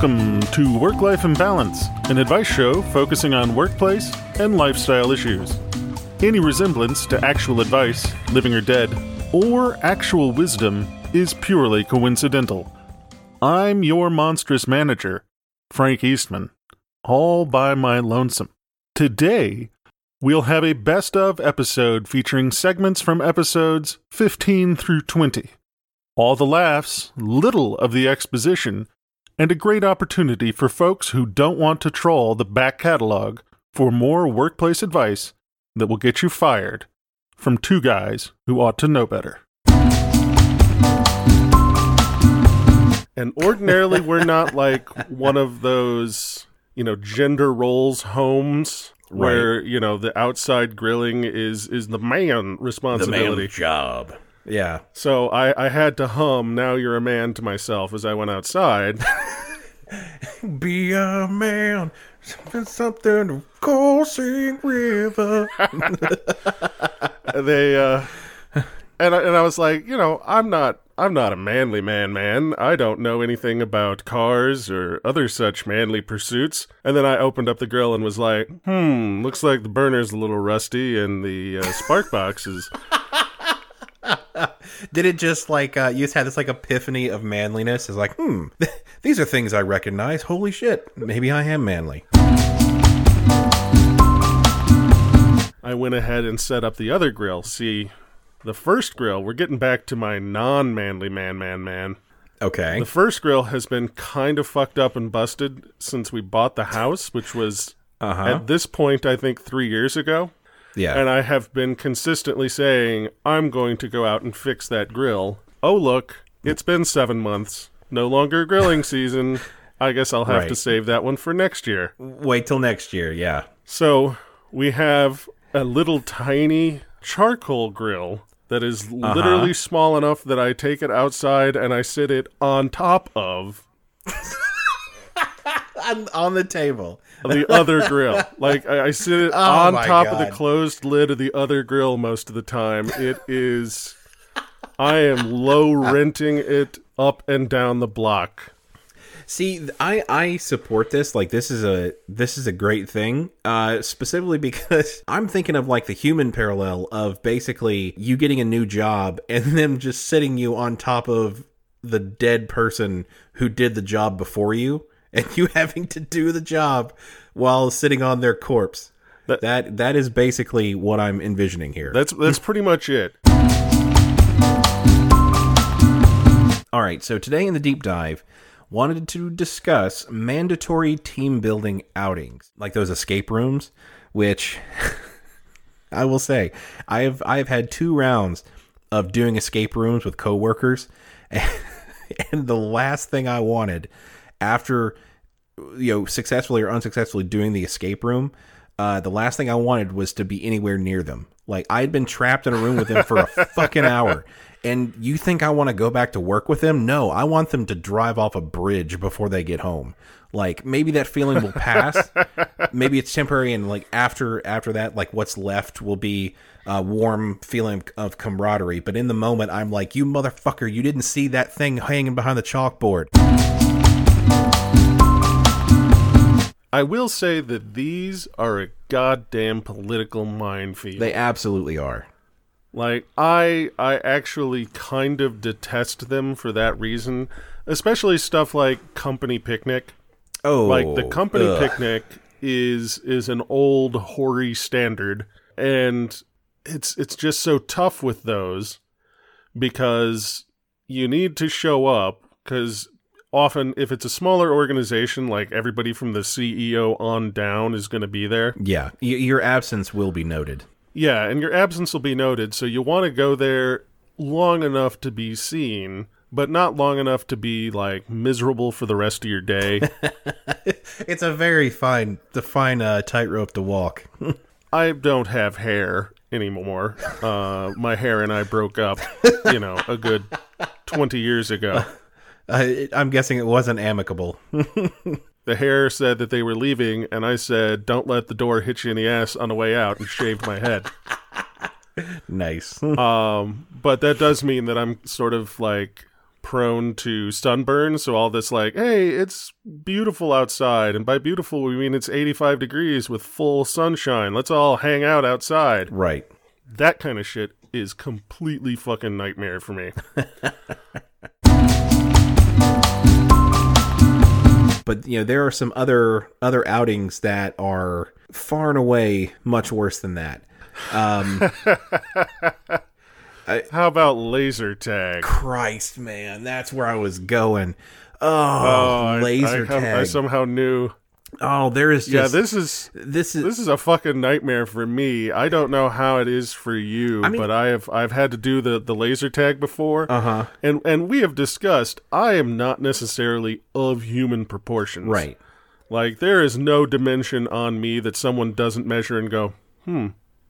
Welcome to Work Life Imbalance, an advice show focusing on workplace and lifestyle issues. Any resemblance to actual advice, living or dead, or actual wisdom is purely coincidental. I'm your monstrous manager, Frank Eastman, all by my lonesome. Today, we'll have a best of episode featuring segments from episodes 15 through 20. All the laughs, little of the exposition, and a great opportunity for folks who don't want to troll the back catalog for more workplace advice that will get you fired from two guys who ought to know better. And ordinarily, we're not like one of those, you know, gender roles homes where you know the outside grilling is is the man the responsibility. man job. Yeah. So I, I had to hum "Now You're a Man" to myself as I went outside. Be a man. Something, something of coursing river. they uh, and I, and I was like, you know, I'm not I'm not a manly man, man. I don't know anything about cars or other such manly pursuits. And then I opened up the grill and was like, hmm, looks like the burner's a little rusty and the uh, spark box is. Did it just like uh, you just had this like epiphany of manliness? It's like, hmm, these are things I recognize. Holy shit, maybe I am manly. I went ahead and set up the other grill. See, the first grill, we're getting back to my non manly man, man, man. Okay. The first grill has been kind of fucked up and busted since we bought the house, which was Uh huh. at this point, I think three years ago. Yeah. And I have been consistently saying, I'm going to go out and fix that grill. Oh, look, it's been seven months. No longer grilling season. I guess I'll have to save that one for next year. Wait till next year. Yeah. So we have a little tiny charcoal grill that is uh-huh. literally small enough that I take it outside and I sit it on top of On, on the table. The other grill. Like I, I sit it Oh on top of the closed lid of the other grill most of the time. It is I am low renting it up and down the block. See, I I support this. Like this is a this is a great thing. Uh specifically because I'm thinking of like the human parallel of basically you getting a new job and them just sitting you on top of the dead person who did the job before you and you having to do the job while sitting on their corpse. That- that that is basically what I'm envisioning here. That's that's pretty much it. All right, so today in the deep dive, wanted to discuss mandatory team building outings, like those escape rooms, which I will say, I have I have had two rounds of doing escape rooms with coworkers, and the last thing I wanted after you know successfully or unsuccessfully doing the escape room uh, the last thing I wanted was to be anywhere near them. Like I had been trapped in a room with them for a fucking hour. And you think I want to go back to work with them? No, I want them to drive off a bridge before they get home. Like maybe that feeling will pass. maybe it's temporary, and like after after that, like what's left will be a warm feeling of camaraderie. But in the moment, I'm like, you motherfucker, you didn't see that thing hanging behind the chalkboard. I will say that these are a goddamn political minefield. They absolutely are. Like I I actually kind of detest them for that reason, especially stuff like company picnic. Oh, Like the oh, company ugh. picnic is is an old hoary standard and it's it's just so tough with those because you need to show up cuz often if it's a smaller organization like everybody from the CEO on down is going to be there. Yeah, y- your absence will be noted. Yeah, and your absence will be noted, so you want to go there long enough to be seen, but not long enough to be like miserable for the rest of your day. It's a very fine, the fine uh, tightrope to walk. I don't have hair anymore. Uh, my hair and I broke up, you know, a good 20 years ago. I, I'm guessing it wasn't amicable. The hair said that they were leaving, and I said, don't let the door hit you in the ass on the way out, and shaved my head. nice. Um, but that does mean that I'm sort of like prone to sunburn. So all this like, hey, it's beautiful outside, and by beautiful we mean it's 85 degrees with full sunshine. Let's all hang out outside. right. That kind of shit is completely fucking nightmare for me. But you know there are some other other outings that are far and away much worse than that. Um, How about laser tag? Christ, man, that's where I was going. Oh, Oh, laser I, come- tag. I somehow knew. Oh, there is Yeah, this is this is this is a fucking nightmare for me. I don't know how it is for you, I mean- but I have I've had to do the, the laser tag before, uh huh and and we have discussed. I am not necessarily of human proportions, right. Like there is no dimension on me that someone doesn't measure and go, hmm,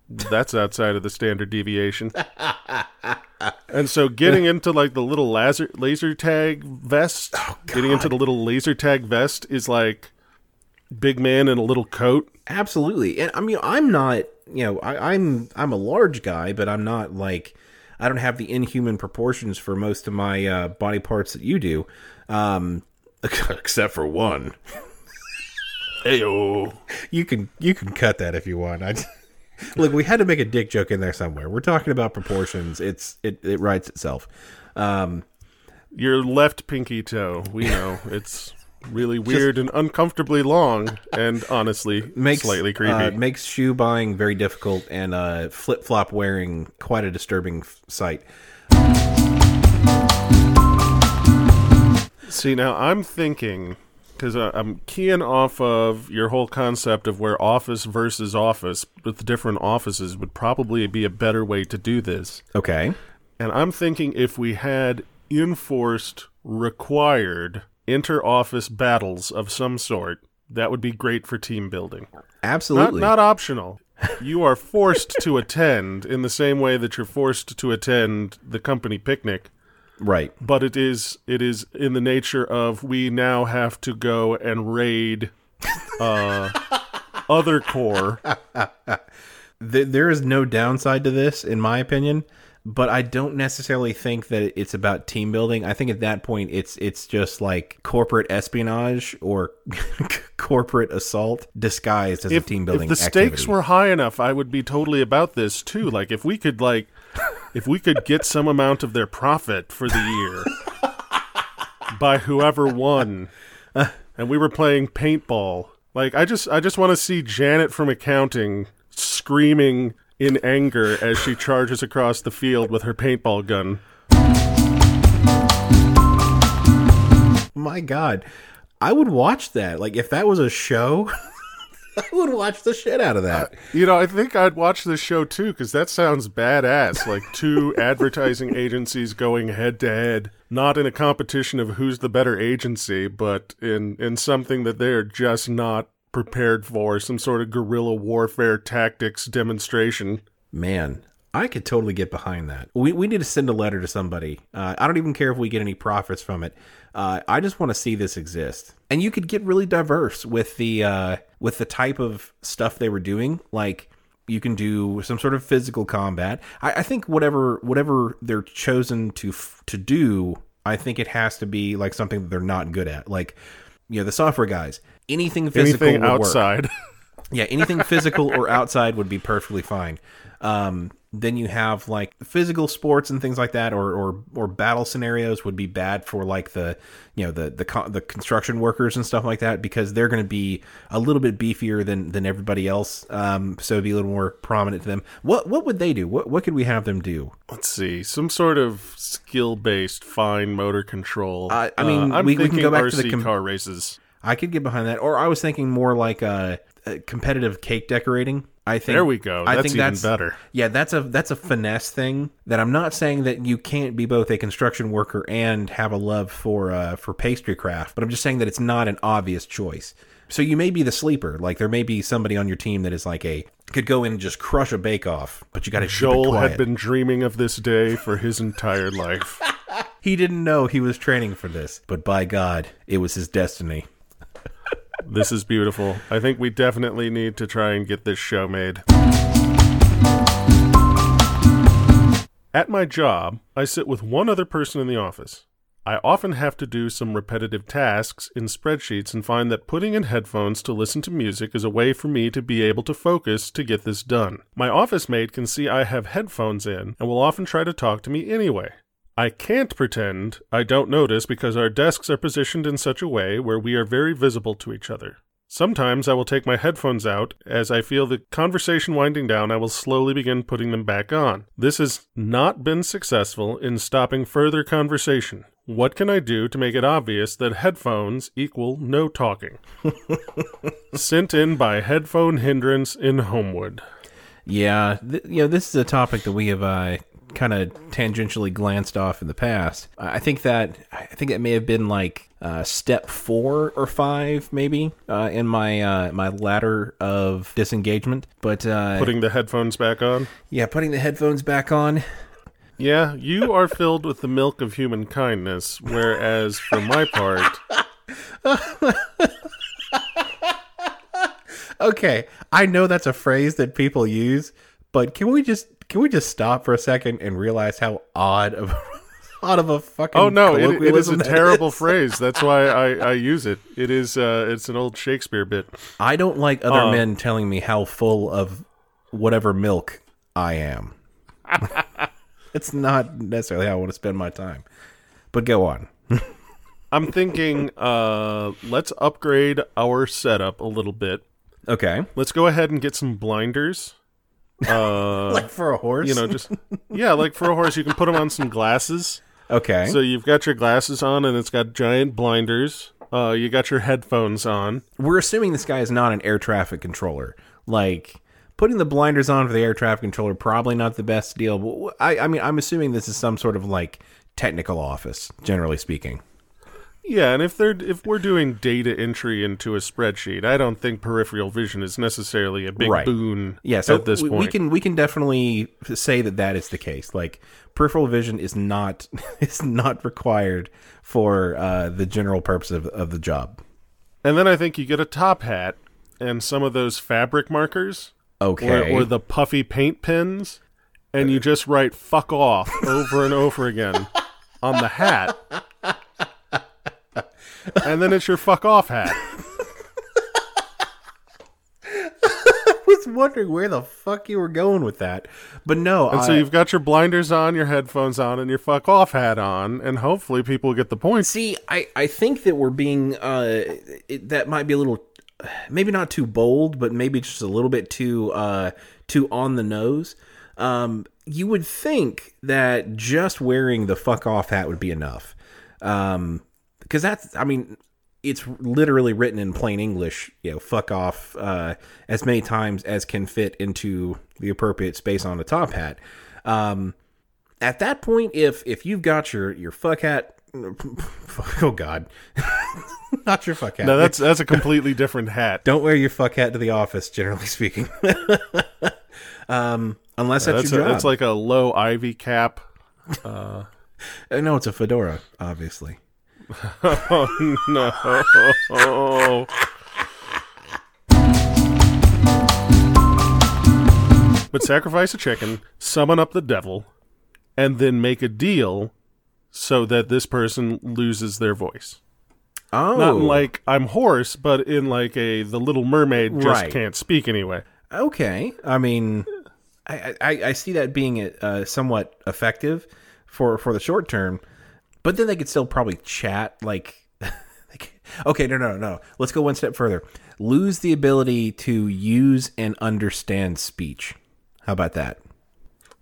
that's outside of the standard deviation. and so getting into like the little laser laser tag vest, getting into the little laser tag vest is like big man in a little coat. Absolutely, and I mean, I'm not. You know, I, I'm I'm a large guy, but I'm not like I don't have the inhuman proportions for most of my uh, body parts that you do, um, except for one. Heyo. You can you can cut that if you want. I, look, we had to make a dick joke in there somewhere. We're talking about proportions. It's it it writes itself. Um, Your left pinky toe, we know. It's really weird and uncomfortably long and honestly makes slightly creepy. Uh, makes shoe buying very difficult and uh, flip flop wearing quite a disturbing f- sight. See, now I'm thinking because I'm keying off of your whole concept of where office versus office with different offices would probably be a better way to do this. Okay. And I'm thinking if we had enforced, required inter office battles of some sort, that would be great for team building. Not, Absolutely. not optional. You are forced to attend in the same way that you're forced to attend the company picnic right. but it is it is in the nature of we now have to go and raid uh other core there is no downside to this, in my opinion. But I don't necessarily think that it's about team building. I think at that point, it's it's just like corporate espionage or corporate assault disguised as if, a team building. if the stakes were high enough i would be totally about this too like if we could like if we could get some amount of their profit for the year by whoever won and we were playing paintball like i just i just want to see janet from accounting screaming in anger as she charges across the field with her paintball gun my God, I would watch that. Like if that was a show, I would watch the shit out of that. Uh, you know, I think I'd watch this show too because that sounds badass. Like two advertising agencies going head to head, not in a competition of who's the better agency, but in in something that they're just not prepared for, some sort of guerrilla warfare tactics demonstration. Man, I could totally get behind that. We we need to send a letter to somebody. Uh, I don't even care if we get any profits from it. Uh, I just want to see this exist. And you could get really diverse with the uh, with the type of stuff they were doing. Like you can do some sort of physical combat. I, I think whatever whatever they're chosen to f- to do, I think it has to be like something that they're not good at. Like you know, the software guys. Anything physical Anything would work. outside. Yeah, anything physical or outside would be perfectly fine. Um, then you have like physical sports and things like that, or or or battle scenarios would be bad for like the you know the the the construction workers and stuff like that because they're going to be a little bit beefier than than everybody else. Um, so it'd be a little more prominent to them. What what would they do? What what could we have them do? Let's see, some sort of skill based fine motor control. I- I mean, Uh, we- we can go back to the com- car races. I could get behind that. Or I was thinking more like a, uh, competitive cake decorating. I think There we go. I That's think even that's better. Yeah, that's a that's a finesse thing. That I'm not saying that you can't be both a construction worker and have a love for uh, for pastry craft, but I'm just saying that it's not an obvious choice. So you may be the sleeper. Like there may be somebody on your team that is like a could go in and just crush a bake off, but you got to Joel had been dreaming of this day for his entire life. he didn't know he was training for this, but by God, it was his destiny. This is beautiful. I think we definitely need to try and get this show made. At my job, I sit with one other person in the office. I often have to do some repetitive tasks in spreadsheets and find that putting in headphones to listen to music is a way for me to be able to focus to get this done. My office mate can see I have headphones in and will often try to talk to me anyway. I can't pretend I don't notice because our desks are positioned in such a way where we are very visible to each other. Sometimes I will take my headphones out. As I feel the conversation winding down, I will slowly begin putting them back on. This has not been successful in stopping further conversation. What can I do to make it obvious that headphones equal no talking? Sent in by Headphone Hindrance in Homewood. Yeah, th- you know, this is a topic that we have uh, kind of tangentially glanced off in the past. I think that I think that may have been like uh, step four or five, maybe, uh, in my uh, my ladder of disengagement. But uh, Putting the headphones back on. yeah, putting the headphones back on. Yeah, you are filled with the milk of human kindness, whereas for my part, Okay, I know that's a phrase that people use, but can we just can we just stop for a second and realize how odd of odd of a fucking oh no, it, it is a terrible is? phrase. That's why I, I use it. It is uh, it's an old Shakespeare bit. I don't like other Uh. men telling me how full of whatever milk I am. it's not necessarily how I want to spend my time. But go on. I'm thinking, uh, let's upgrade our setup a little bit. Okay. Let's go ahead and get some blinders. Uh, Like for a horse? you know, just yeah, like for a horse, you can put them on some glasses. Okay. So you've got your glasses on, and it's got giant blinders. Uh, you got your headphones on. We're assuming this guy is not an air traffic controller. Like putting the blinders on for the air traffic controller probably not the best deal. But I, I mean, I'm assuming this is some sort of like technical office, generally speaking. Yeah, and if they're if we're doing data entry into a spreadsheet, I don't think peripheral vision is necessarily a big Right. boon Yeah, so at this we, point. we can we can definitely say that that is the case. Like peripheral vision is not is not required for uh, the general purpose of, of the job. And then I think you get a top hat and some of those fabric markers Okay. or, or the puffy paint pens, and you just write "fuck off" over and over again on the hat, and then it's your "fuck off" hat. I was wondering where the fuck you were going with that, but no. And I, so you've got your blinders on, your headphones on, and your "fuck off" hat on, and hopefully people get the point. see. I I think that we're being uh it, that might be a little maybe not too bold, but maybe just a little bit too uh too on the nose. Um, you would think that just wearing the fuck off hat would be enough. Um, because that's I mean it's literally written in plain English, you know, fuck off uh, as many times as can fit into the appropriate space on the top hat. Um, at that point, if if you've got your your fuck hat, oh god, not your fuck hat. No, that's that's a completely different hat. Don't wear your fuck hat to the office, generally speaking. um, unless that's, That's your a, job. that's like a low ivy cap. Uh, no, it's a fedora, obviously. Oh no! But sacrifice a chicken, summon up the devil, and then make a deal so that this person loses their voice. Oh, Not in like I'm hoarse, but in like a the Little Mermaid just Right. can't speak anyway. Okay, I mean, I I, I see that being uh, somewhat effective for for the short term, but then they could still probably chat like. okay, no, no, no. Let's go one step further. Lose the ability to use and understand speech. How about that?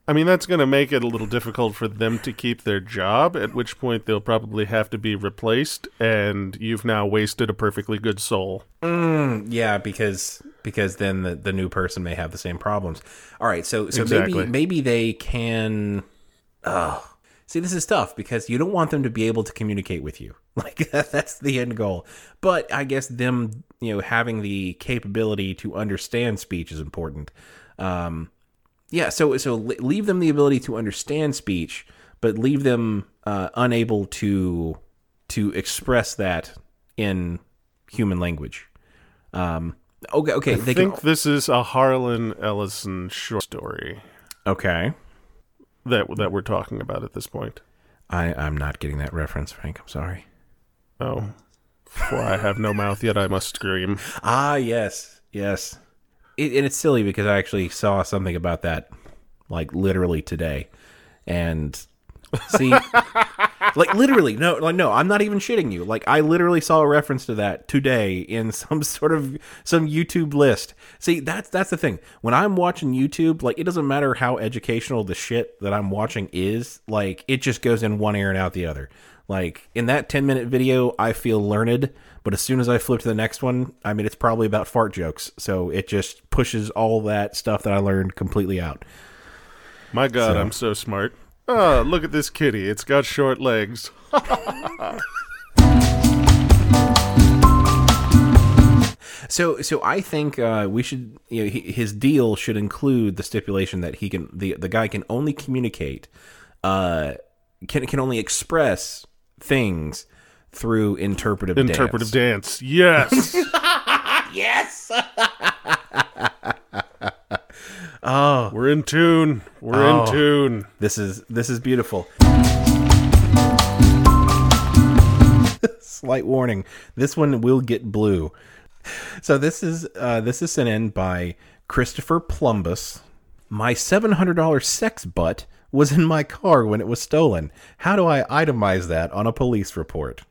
I mean, that's going to make it a little difficult for them to keep their job, at which point they'll probably have to be replaced, and you've now wasted a perfectly good soul. Mm, yeah, because because then the, the new person may have the same problems. All right, so so Exactly. maybe maybe they can. Oh, see, this is tough because you don't want them to be able to communicate with you. Like that's the end goal. But I guess them, you know, having the capability to understand speech is important. Um, yeah, so so leave them the ability to understand speech, but leave them uh, unable to to express that in human language. Um, okay, okay, I think can. this is a Harlan Ellison short story Okay, that that we're talking about at this point. I I'm not getting that reference, Frank. I'm sorry. Oh, for I have no mouth yet I must scream. Ah, yes, yes. It, and it's silly because I actually saw something about that, like literally today, and see, like literally, no, like no, I'm not even shitting you. Like I literally saw a reference to that today in some sort of some YouTube list. See, that's that's the thing. When I'm watching YouTube, like it doesn't matter how educational the shit that I'm watching is. Like it just goes in one ear and out the other. Like in that 10 minute video, I feel learned, but as soon as I flip to the next one, I mean, it's probably about fart jokes. So it just pushes all that stuff that I learned completely out. My God, So- I'm so smart. Oh, look at this kitty. It's got short legs. So, so I think uh, we should. You know, he, his deal should include the stipulation that he can the the guy can only communicate, uh, can can only express things through interpretive Interpretive dance. dance. Yes. Yes. oh, we're in tune. We're Oh. in tune. This is this is beautiful. Slight warning: this one will get blue. So this is uh, this is sent in by Christopher Plumbus. My seven hundred dollar sex butt was in my car when it was stolen. How do I itemize that on a police report?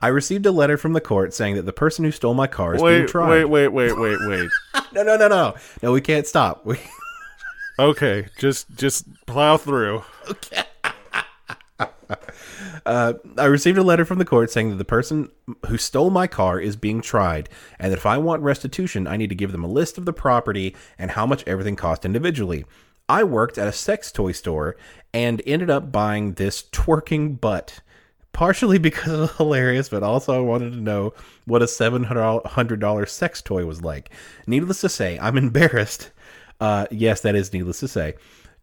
I received a letter from the court saying that the person who stole my car is being tried. wait, wait, wait, wait, wait. No, no, no, no, no. We can't stop. We, Okay, just just plow through. Okay. Uh, I received a letter from the court saying that the person who stole my car is being tried, and that if I want restitution, I need to give them a list of the property and how much everything cost individually. I worked at a sex toy store and ended up buying this twerking butt. Partially because it was hilarious, but also I wanted to know what a $700 sex toy was like. Needless to say, I'm embarrassed. Uh, yes, that is needless to say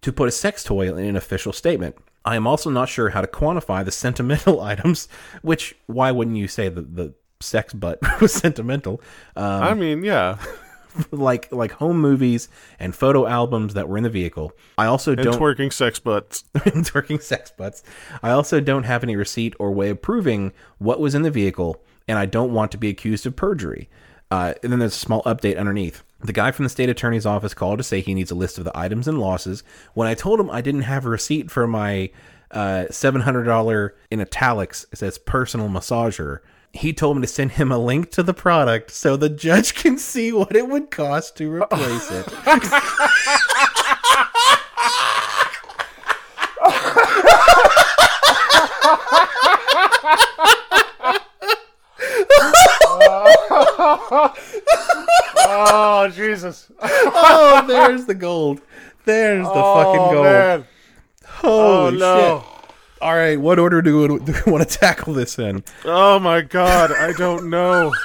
to put a sex toy in an official statement. I am also not sure how to quantify the sentimental items, which, why wouldn't you say that the sex butt was sentimental? Um, I mean, yeah. Like like home movies and photo albums that were in the vehicle. I also And don't twerking sex butts. twerking sex butts. I also don't have any receipt or way of proving what was in the vehicle, and I don't want to be accused of perjury. Uh, and then there's a small update underneath. The guy from the state attorney's office called to say he needs a list of the items and losses. When I told him I didn't have a receipt for my uh, $700 in italics, it says personal massager, he told me to send him a link to the product so the judge can see what it would cost to replace it. oh, Jesus. oh, there's the gold. There's the fucking oh, gold. man. Holy Oh, no. shit. All right, what order do we, do we want to tackle this in? Oh, my God. I don't know.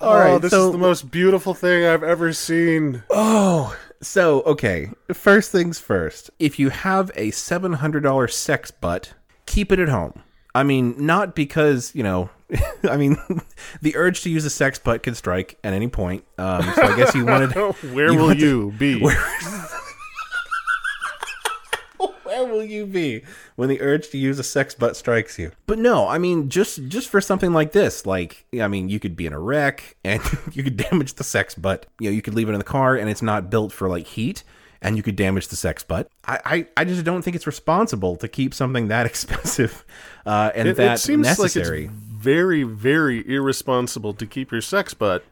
All oh, right, this so is the most beautiful thing I've ever seen. oh, so okay. First things first. If you have a seven hundred dollar sex butt, keep it at home. I mean, not because you know. I mean, the urge to use a sex butt can strike at any point. Um, so I guess you wanted. Where You will want to- you be? Where will you be when the urge to use a sex butt strikes you? But no, I mean just just for something like this, like I mean, you could be in a wreck and you could damage the sex butt. You know, you could leave it in the car and it's not built for like heat, and you could damage the sex butt. I I, I just don't think it's responsible to keep something that expensive uh, and It, that it seems necessary. like it's very, very irresponsible to keep your sex butt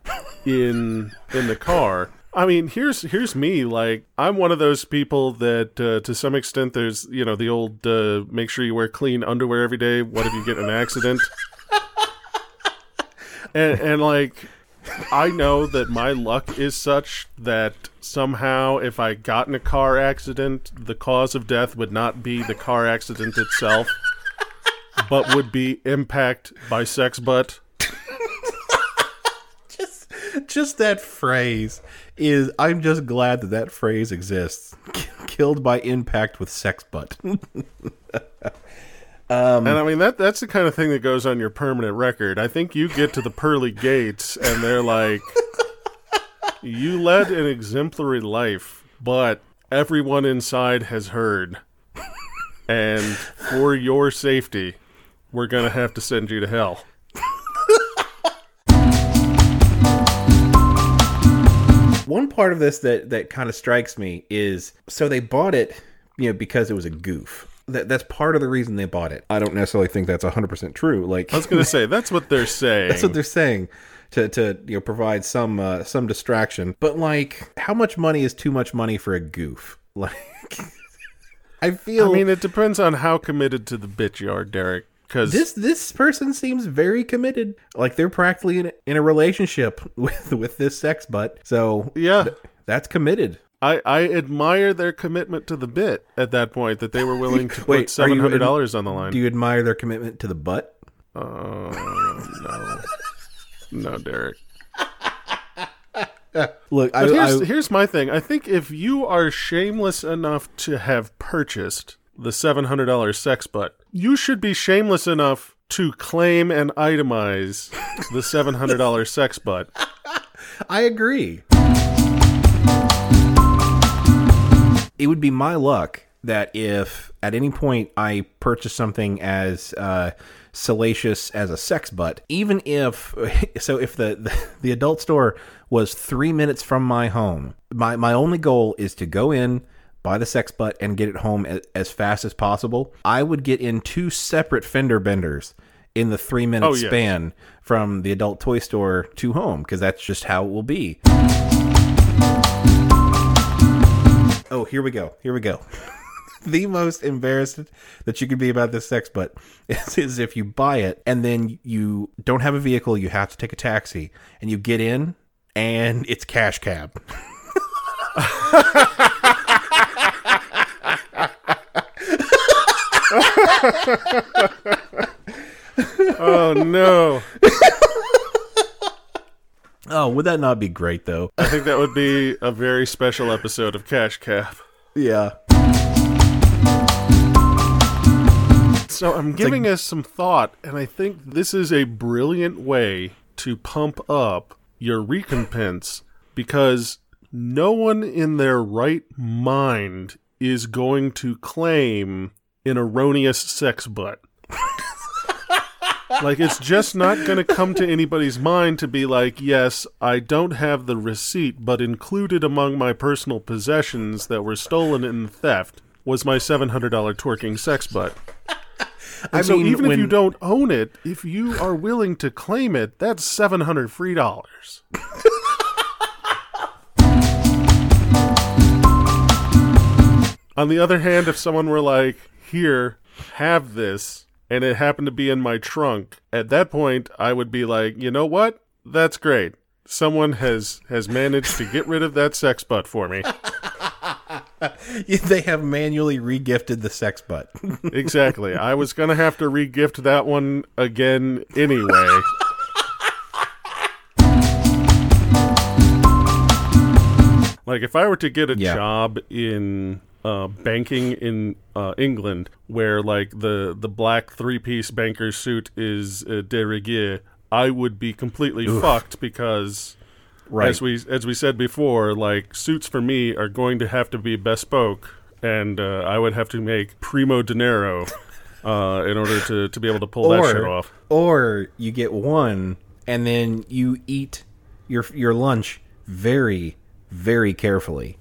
in in the car. I mean, here's here's me. Like, I'm one of those people that, uh, to some extent, there's you know the old uh, make sure you wear clean underwear every day. What if you get an accident? and, and like, I know that my luck is such that somehow, if I got in a car accident, the cause of death would not be the car accident itself, but would be impact by sex butt. just that phrase is i'm just glad that that phrase exists killed by impact with sex butt um, and I mean that that's the kind of thing that goes on your permanent record. I think you get to the pearly gates and they're like you led an exemplary life, but everyone inside has heard. And for your safety, we're going to have to send you to hell. One part of this that that kind of strikes me is so they bought it you know because it was a goof that that's part of the reason they bought it i don't necessarily think that's 100% true like I was going to say that's what they're saying. That's what they're saying to to you know provide some uh, some distraction. But like, how much money is too much money for a goof? Like, I feel. I mean, it depends on how committed to the bit you are, Derek. Because this this person seems very committed. Like they're practically in, in a relationship with with this sex butt. So yeah, th- that's committed. I, I admire their commitment to the bit at that point that they were willing to Wait, put seven hundred dollars on the line. Do you admire their commitment to the butt? Oh no, no, Derek. Look, I, here's, I here's my thing. I think if you are shameless enough to have purchased the seven hundred dollars sex butt, you should be shameless enough to claim and itemize the seven hundred dollars sex butt. I agree. It would be my luck that if at any point I purchase something as uh, salacious as a sex butt, even if so, if the, the the adult store was three minutes from my home, my my only goal is to go in. Buy the sex butt and get it home as, as fast as possible. I would get in two separate fender benders in the three minute Oh, yes. span from the adult toy store to home because that's just how it will be. Oh, here we go. Here we go. the most embarrassed that you could be about this sex butt is, is if you buy it and then you don't have a vehicle, you have to take a taxi, and you get in and it's cash cab. Oh no! Oh, would that not be great though? I think that would be a very special episode of Cash Cab. yeah. So I'm giving us some thought, and I think this is a brilliant way to pump up your recompense because no one in their right mind is going to claim an erroneous sex butt. like it's just not going to come to anybody's mind to be like, yes, I don't have the receipt, but included among my personal possessions that were stolen in the theft was my $700 twerking sex butt. I so mean, even if you don't own it, if you are willing to claim it, that's seven hundred free dollars. On the other hand, if someone were like, "Here, have this," and it happened to be in my trunk, at that point, I would be like, "You know what? That's great. Someone has has managed to get rid of that sex butt for me." they have manually regifted the sex butt. Exactly. I was gonna have to regift that one again anyway. like if I were to get a Yeah. job in uh, banking in uh, England, where like the the black three piece banker suit is uh, de rigueur, I would be completely fucked because. right. As we as we said before, like suits for me are going to have to be bespoke, and uh, I would have to make primo dinero uh, in order to, to be able to pull that shit off. Or you get one and then you eat your your lunch very very carefully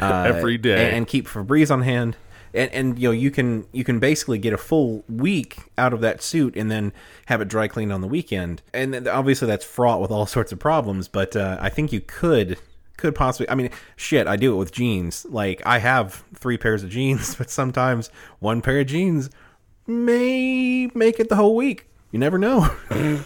uh, Every day. and, and keep Febreze on hand. And, and you know you can you can basically get a full week out of that suit and then have it dry cleaned on the weekend and then obviously that's fraught with all sorts of problems but uh, I think you could could possibly. I mean, shit, I do it with jeans. Like I have three pairs of jeans, but sometimes one pair of jeans may make it the whole week. You never know.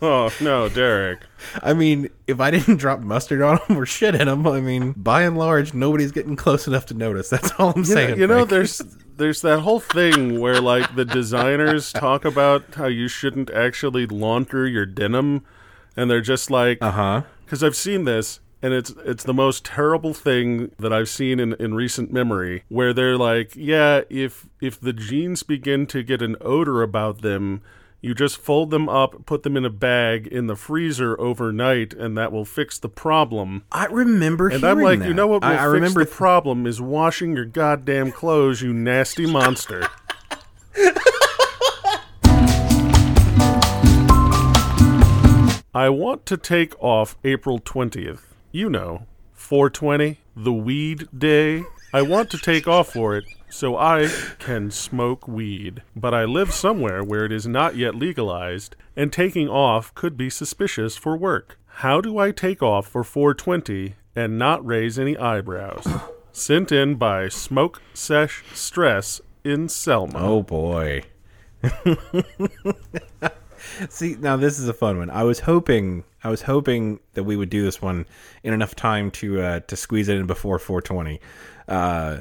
Oh no, Derek. I mean, if I didn't drop mustard on them or shit in them, I mean, by and large, nobody's getting close enough to notice. That's all I'm You know, saying. you know, there's there's that whole thing where like the designers talk about how you shouldn't actually launder your denim, and they're just like, uh huh. because I've seen this, and it's it's the most terrible thing that I've seen in, in recent memory. Where they're like, yeah, if if the jeans begin to get an odor about them, you just fold them up, put them in a bag in the freezer overnight, and that will fix the problem. I remember. And I'm like, that. you know what will I, I fix remember. the problem is washing your goddamn clothes, you nasty monster. I want to take off April 20th. You know, 420, the weed day. I want to take off for it so I can smoke weed. But I live somewhere where it is not yet legalized, and taking off could be suspicious for work. How do I take off for 420 and not raise any eyebrows? Sent in by Smoke Sesh Stress in Selma. oh boy. See, now this is a fun one. I was hoping, I was hoping that we would do this one in enough time to uh, to squeeze it in before 420. Uh,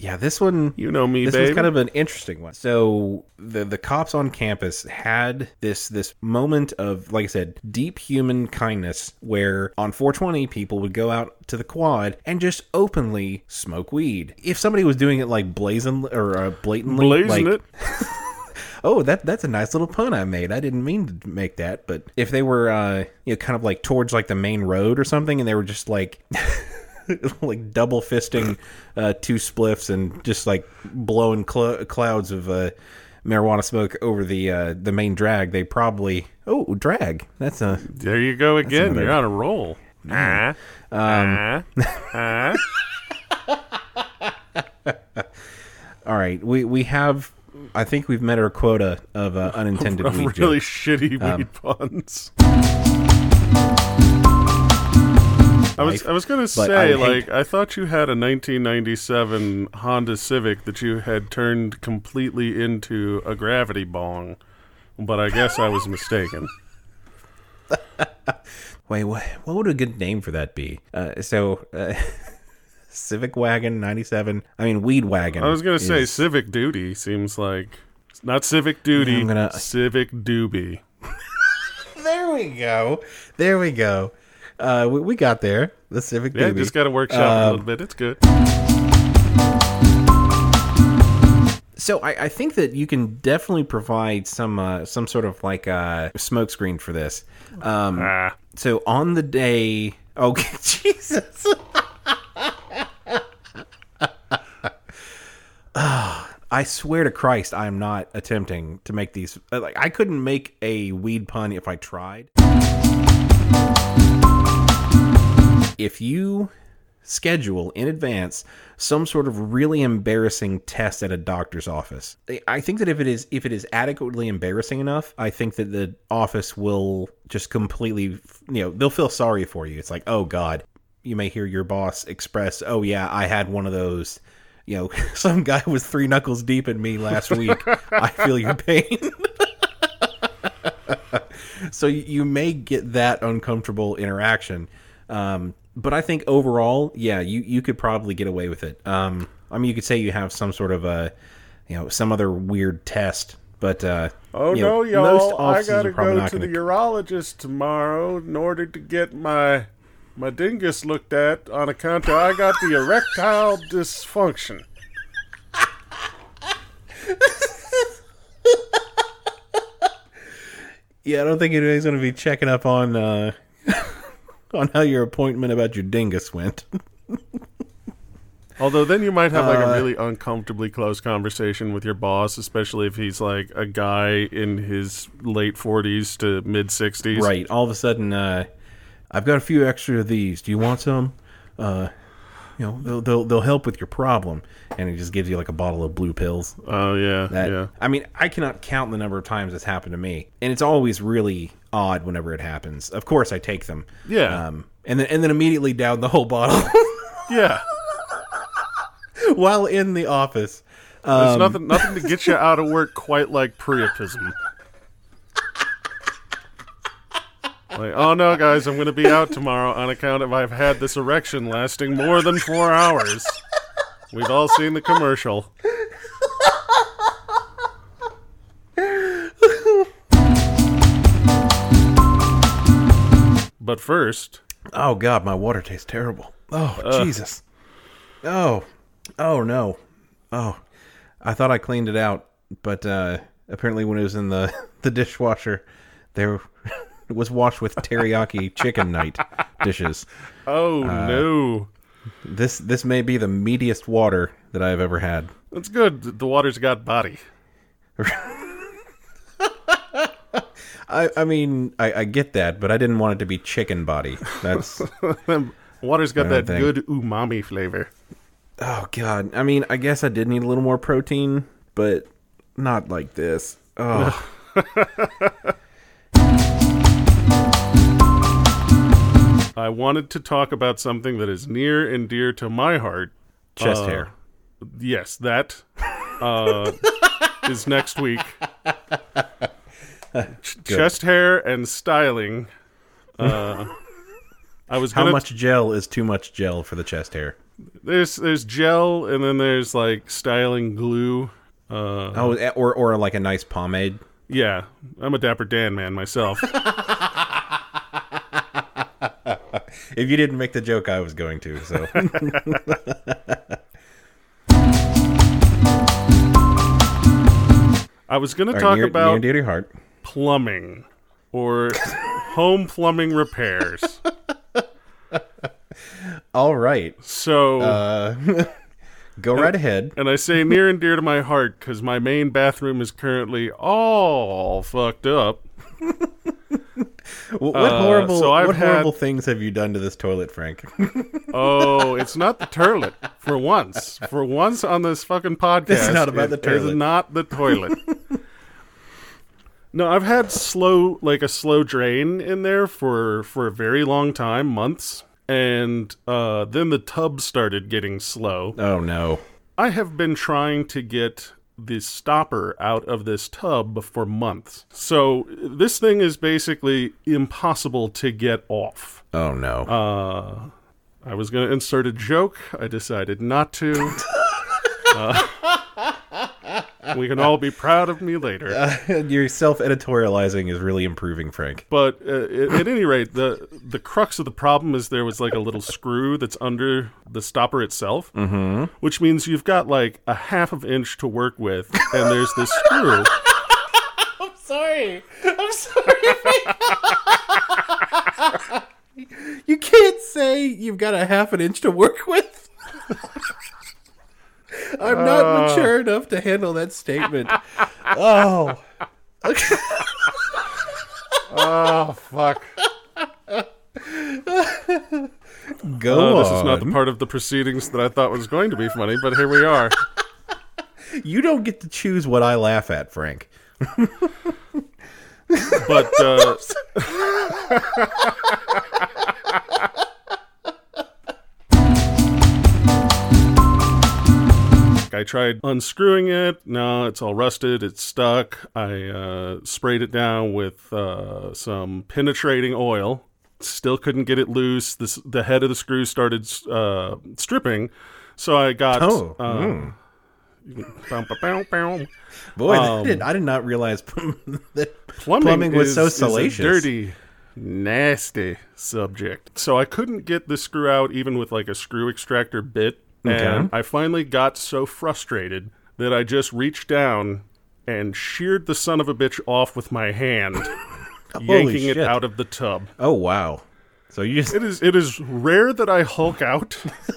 yeah, this one. You know me, this baby. was kind of an interesting one. So the the cops on campus had this this moment of, like I said, deep human kindness, where on 420 people would go out to the quad and just openly smoke weed. If somebody was doing it like blazing or uh, blatantly, Blazing like, it. Oh, that that's a nice little pun I made. I didn't mean to make that, but if they were uh you know kind of like towards like the main road or something and they were just like like double fisting uh two spliffs and just like blowing cl- clouds of uh marijuana smoke over the uh the main drag, they probably Oh, drag. That's a There you go again. another- You're on a roll. Ah, ah, ah. All right. We we have I think we've met our quota of uh, unintended Of weed really jokes. shitty Um, weed puns. I was I was gonna but I say hate- like I thought you had a 1997 Honda Civic that you had turned completely into a gravity bong, but I guess I was mistaken. Wait, what, what would a good name for that be? Uh, so, uh, Civic Wagon 97. I mean, Weed Wagon. I was gonna say is- civic duty seems like not civic duty, I'm gonna- civic doobie. There we go. There we go. Uh, we, we got there. The Civic Yeah, Doobie. just got to workshop Um, a little bit. It's good. So I, I think that you can definitely provide some uh, some sort of like uh, smoke screen for this. Um, Ah. so on the day, okay, Jesus. I swear to Christ, I am not attempting to make these. uh, Like, I couldn't make a weed pun if I tried. If you schedule in advance some sort of really embarrassing test at a doctor's office. I think that if it is if it is adequately embarrassing enough, I think that the office will just completely, you know, they'll feel sorry for you. It's like, "Oh god, you may hear your boss express, "Oh yeah, I had one of those you know, some guy was three knuckles deep in me last week. I feel your pain. so you- may get that uncomfortable interaction. Um, but I think overall, yeah, you, you could probably get away with it. Um, I mean, you could say you have some sort of a, you know, some other weird test, but uh, Oh you know, no, most y'all! I gotta go to the gonna- urologist tomorrow in order to get my my dingus looked at on account of I got the erectile dysfunction. Yeah, I don't think anybody's going to be checking up on uh, on how your appointment about your dingus went. Although then you might have like Uh, a really uncomfortably close conversation with your boss, especially if he's like a guy in his late forties to mid sixties. Right. All of a sudden, uh, I've got a few extra of these. Do you want some? Uh, you know they'll, they'll they'll help with your problem, and he just gives you like a bottle of blue pills. Oh yeah, That yeah. I mean, I cannot count the number of times this happened to me, and it's always really odd whenever it happens. Of course, I take them. Yeah. Um, and then and then immediately down the whole bottle Yeah. while in the office. There's Um, nothing nothing to get you out of work quite like priapism. Like, oh no, guys, I'm going to be out tomorrow on account of I've had this erection lasting more than four hours. We've all seen the commercial. But first, Oh God, my water tastes terrible. Oh Jesus. Oh, oh no. Oh, I thought I cleaned it out, but uh, apparently when it was in the the dishwasher, there was washed with teriyaki chicken night dishes. oh Uh, no. This this may be the meatiest water that I've ever had. That's good. The water's got body. I I mean I, I get that, but I didn't want it to be chicken body. That's Water's got that thing. good umami flavor. oh God. I mean I guess I did need a little more protein, but not like this. Oh. I wanted to talk about something that is near and dear to my heart. Chest Uh, hair. Yes, that uh, is next week. Ch- Chest hair and styling. Uh, I was How much gel is too much gel for the chest hair? There's there's gel and then there's like styling glue. Uh, Oh, eh, or or like a nice pomade. yeah, I'm a Dapper Dan man myself. If you didn't make the joke, I was going to. So I was gonna talk near, about near and to heart. plumbing or home plumbing repairs. All right, So, uh, go right ahead. and I say near and dear to my heart because my main bathroom is currently all fucked up. Wh- What uh, horrible, so what had- horrible things have you done to this toilet, Frank? Oh, it's not the toilet for once. For once on this fucking podcast, It's not about the toilet. it is not the toilet. no, I've had slow, like a slow drain in there for for a very long time, months, and uh, then the tub started getting slow. oh no. I have been trying to get the stopper out of this tub for months. So this thing is basically impossible to get off. Oh no. Uh, I was going to insert a joke. I decided not to. Uh, we can all be proud of me later. Your self-editorializing is really improving, Frank. But uh, at, at any rate, the the crux of the problem is there was like a little screw that's under the stopper itself, mm-hmm. which means you've got like a half of inch to work with, and there's this screw. I'm sorry. I'm sorry. you can't say you've got a half an inch to work with. I'm not mature enough to handle that statement. Oh. Oh fuck! Go Uh, this is not the part of the proceedings that I thought was going to be funny, but here we are. You don't get to choose what I laugh at, Frank. But uh, I tried unscrewing it. No, it's all rusted. It's stuck. I uh, sprayed it down with uh, some penetrating oil. Still couldn't get it loose. This, the head of the screw started uh, stripping. So I got. Oh, uh, bow, bow, bow, bow. Boy, Um, did, I did not realize that plumbing, plumbing was is, so salacious. dirty, nasty subject. So I couldn't get the screw out even with like a screw extractor bit, and I finally got so frustrated that I just reached down and sheared the son of a bitch off with my hand, yanking it out of the tub. Oh wow! So you just It is it is rare that I hulk out,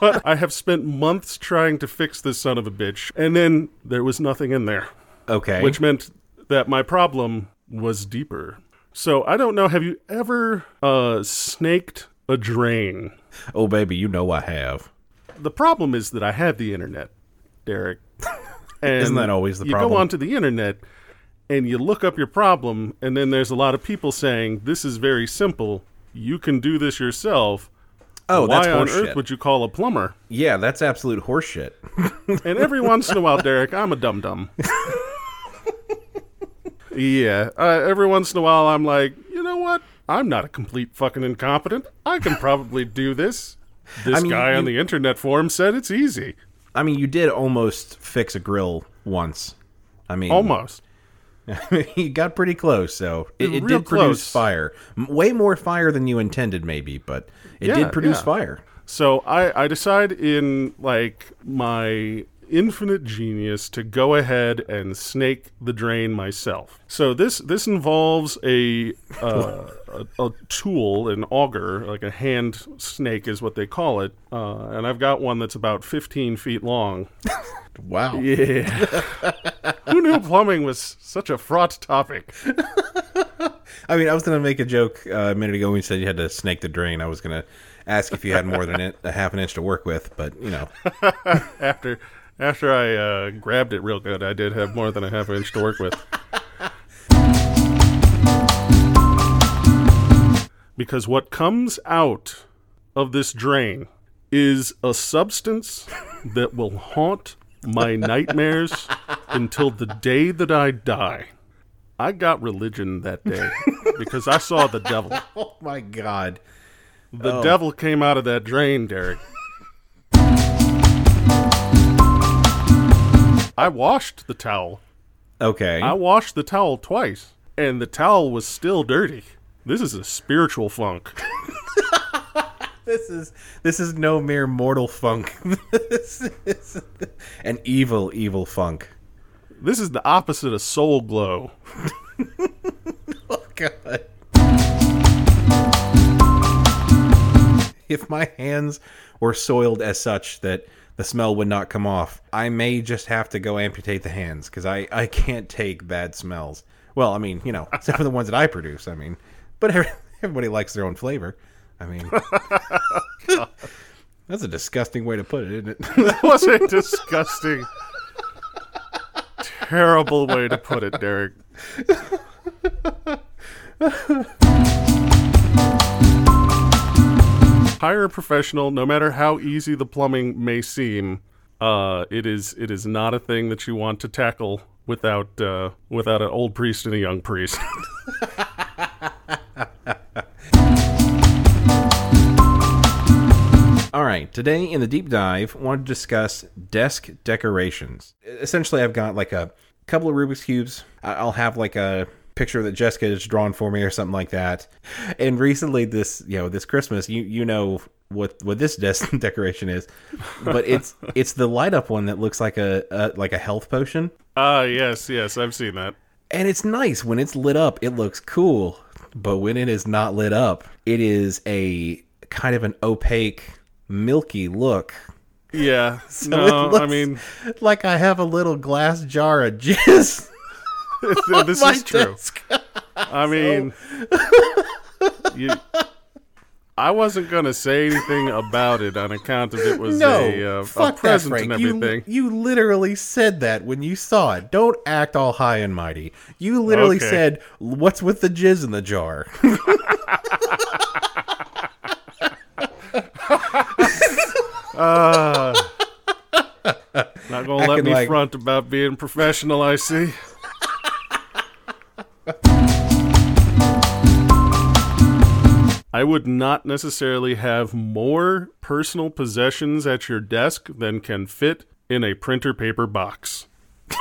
but I have spent months trying to fix this son of a bitch, and then there was nothing in there okay? which meant that my problem was deeper. So I don't know. Have you ever uh, snaked a drain? oh baby, you know I have. The problem is that I have the internet, Derek. And Isn't that always the you problem? You go onto the internet and you look up your problem, and then there's a lot of people saying this is very simple. You can do this yourself. Oh, Why that's on earth would you call a plumber? yeah, that's absolute horseshit. And every once in a while, Derek, I'm a dum dum. yeah, uh, every once in a while, I'm like, you know what? I'm not a complete fucking incompetent. I can probably do this. This mean, guy on the internet forum said it's easy. I mean, you did almost fix a grill once. I mean, Almost. you got pretty close, so it, it did produce fire. Way more fire than you intended, maybe, but it Yeah, did produce yeah. fire. So I, I decide in like my infinite genius to go ahead and snake the drain myself. So this this involves a uh, a, a tool, an auger, like a hand snake is what they call it, uh, and I've got one that's about 15 feet long. Wow. Yeah. Who knew plumbing was such a fraught topic? I mean, I was going to make a joke uh, a minute ago when you said you had to snake the drain. I was going to ask if you had more than a half an inch to work with, but you know, after after I uh, grabbed it real good, I did have more than a half inch to work with. because what comes out of this drain is a substance that will haunt my nightmares until the day that I die. I got religion that day because I saw the devil. oh my god. The devil came out of that drain, Derek. I washed the towel. Okay. I washed the towel twice, and the towel was still dirty. This is a spiritual funk. this is this is no mere mortal funk. this is an evil, evil funk. This is the opposite of Soul Glo. Oh god. If my hands were soiled as such that the smell would not come off, I may just have to go amputate the hands because I, I can't take bad smells. Well, I mean, you know, except for the ones that I produce. I mean, but every, everybody likes their own flavor. I mean, that's a disgusting way to put it, isn't it? That was a disgusting, terrible way to put it, Derek. Hire a professional, no matter how easy the plumbing may seem. Uh, it is it is not a thing that you want to tackle without uh, without an old priest and a young priest. All right, today in the deep dive, I want to discuss desk decorations. Essentially, I've got like a couple of Rubik's cubes. I'll have like a picture that Jessica has drawn for me or something like that. And recently, this you know this Christmas, you you know what what this desk decoration is, but it's it's the light up one that looks like a, a like a health potion, Ah, yes, yes, I've seen that. and it's nice when it's lit up. It looks cool, but when it is not lit up, it is a kind of an opaque, milky look. Yeah, So no, it I mean like I have a little glass jar of jizz. this is true. I mean, you. I wasn't gonna say anything about it on account of it was no, a, uh, a fuck that, present Frank. and You, everything. you literally said that when you saw it. Don't act all high and mighty. You literally Okay. said, "What's with the jizz in the jar?" Not gonna let me like- front about being professional. I see. I would not necessarily have more personal possessions at your desk than can fit in a printer paper box.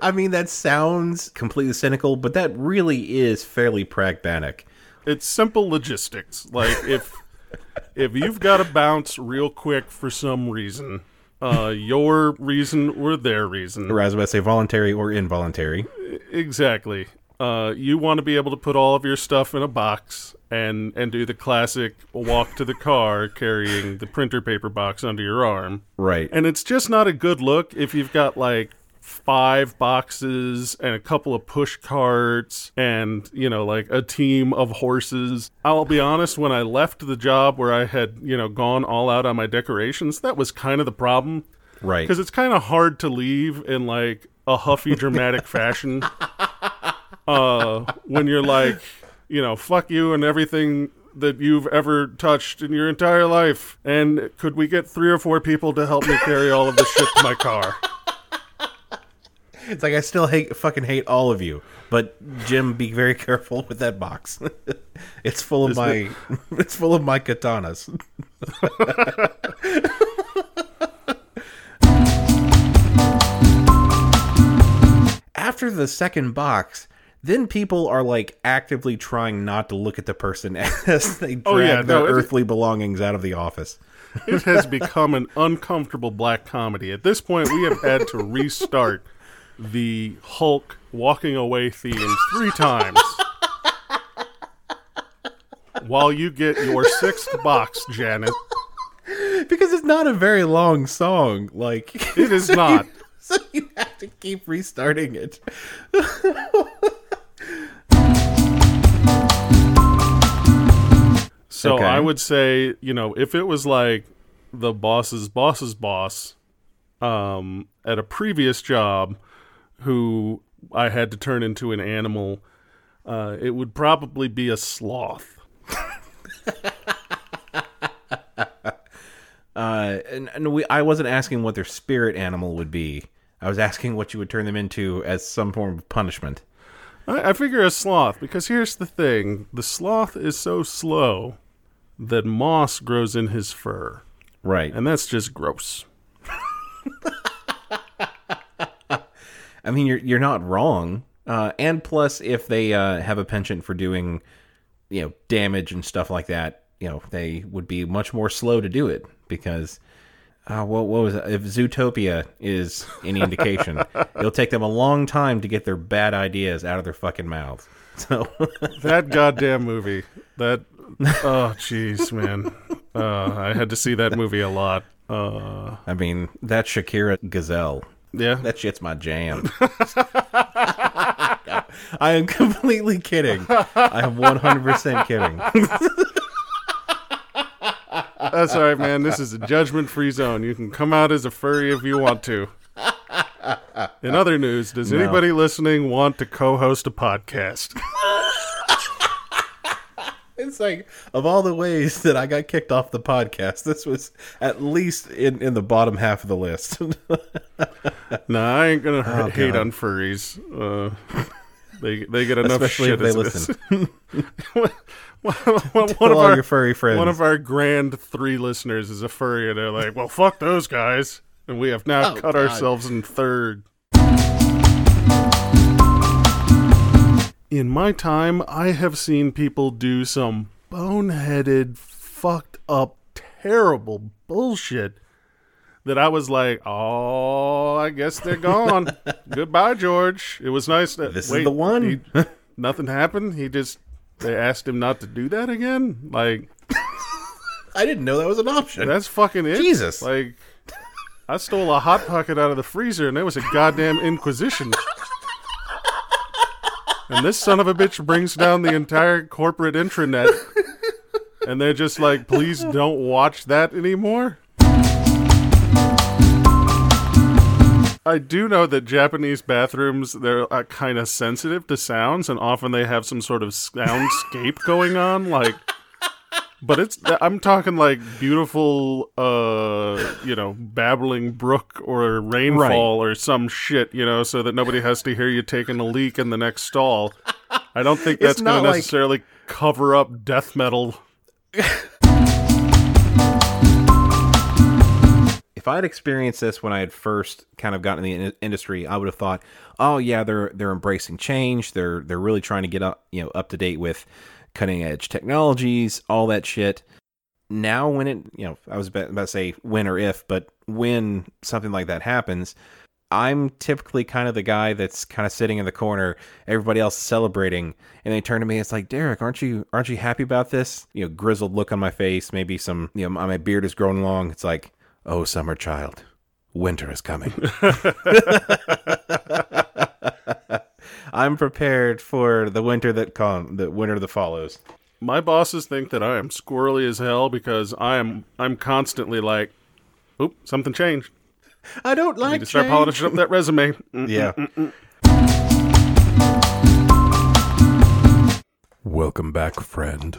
I mean, that sounds completely cynical, but that really is fairly pragmatic. It's simple logistics. Like if if you've got to bounce real quick for some reason, uh, your reason or their reason, Or as I say, voluntary or involuntary. exactly. Uh, you want to be able to put all of your stuff in a box and and do the classic walk to the car carrying the printer paper box under your arm. Right. And it's just not a good look if you've got like five boxes and a couple of push carts and, you know, like a team of horses. I'll be honest, when I left the job where I had, you know, gone all out on my decorations, that was kind of the problem. Right. Because it's kind of hard to leave in like a huffy, dramatic fashion. Uh, when you're like, you know, fuck you and everything that you've ever touched in your entire life. And could we get three or four people to help me carry all of this shit to my car? It's like I still hate fucking hate all of you. But Jim, be very careful with that box. it's full of my it's full of my katanas. After the second box, then people are like actively trying not to look at the person as they drag Oh, yeah, their no, earthly belongings out of the office. It has become an uncomfortable black comedy. At this point, we have had to restart the Hulk walking away theme three times. While you get your sixth box, Janet. Because it's not a very long song. Like It is not. so you have to keep restarting it. So Okay. I would say, you know, if it was like the boss's boss's boss um, at a previous job who I had to turn into an animal, uh, it would probably be a sloth. Uh, and, and we, I wasn't asking what their spirit animal would be. I was asking what you would turn them into as some form of punishment. I, I figure a sloth because here's the thing: the sloth is so slow that moss grows in his fur, Right. and that's just gross. I mean, you're you're not wrong. Uh, and plus, if they uh, have a penchant for doing, you know, damage and stuff like that, you know, they would be much more slow to do it because. Uh, what, what was it? If Zootopia is any indication, it'll take them a long time to get their bad ideas out of their fucking mouths. So, That goddamn movie. That oh jeez, man. Uh, I had to see that movie a lot. Uh, I mean, that Shakira gazelle, yeah, that shit's my jam. I am completely kidding. I am 100% kidding. that's all right, man. This is a judgment-free zone. You can come out as a furry if you want to. In other news, does anybody listening want to co-host a podcast? It's like of all the ways that I got kicked off the podcast, this was at least in, in the bottom half of the list. nah, I ain't gonna Oh, hate God. on furries. Uh, they they get enough Especially shit if they listen. is. one of our your furry friends. one of our grand three listeners is a furry, and they're like, "Well, fuck those guys," and we have now Oh, cut God. ourselves in third. In my time, I have seen people do some boneheaded, fucked up, terrible bullshit that I was like, "Oh, I guess they're gone. Goodbye, George. It was nice to This is the one." he- nothing happened. He just they asked him not to do that again. Like I didn't know that was an option. that's fucking it. Jesus. Like I stole a hot pocket out of the freezer and there was a goddamn inquisition. And this son of a bitch brings down the entire corporate intranet. And they're just like, please don't watch that anymore. I do know that Japanese bathrooms they're uh, kind of sensitive to sounds, and often they have some sort of soundscape going on, like. But it's I'm talking like beautiful, uh, you know, babbling brook or rainfall or some shit, you know, so that nobody has to hear you taking a leak in the next stall. I don't think that's going to necessarily cover up death metal. if I had experienced this when I had first kind of gotten in the in- industry, I would have thought, "Oh yeah, they're they're embracing change. They're they're really trying to get up, you know, up to date with cutting edge technologies, all that shit." Now, when it, you know, I was about, to say when or if, but when something like that happens, I'm typically kind of the guy that's kind of sitting in the corner, everybody else celebrating, and they turn to me. It's like, Derek, aren't you aren't you happy about this? You know, grizzled look on my face, maybe some, you know, my beard is growing long. It's like, oh, summer child, winter is coming. I'm prepared for the winter that come, the winter that follows. My bosses think that I am squirrely as hell because I am I'm constantly like, oop, something changed. I don't like. Need like to start change. polishing up that resume. Mm. Yeah. Welcome back, friend.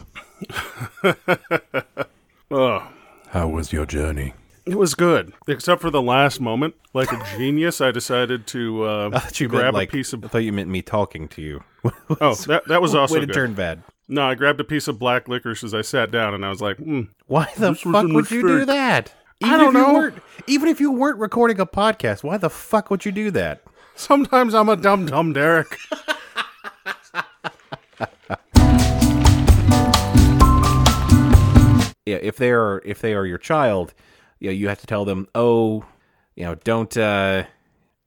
Ugh. How was your journey? It was good, except for the last moment. Like a genius, I decided to uh, I thought you grab meant like, a piece of. I thought you meant me talking to you. Oh, that that was also Way to good. turn bad. No, I grabbed a piece of black licorice as I sat down, and I was like, mm, Why the fuck would you do that? I Even don't if you know. weren't- even if you weren't recording a podcast, why the fuck would you do that? "Sometimes I'm a dumb dumb, Derek." Yeah, if they are if they are your child, you know, you have to tell them, oh, you know, don't. uh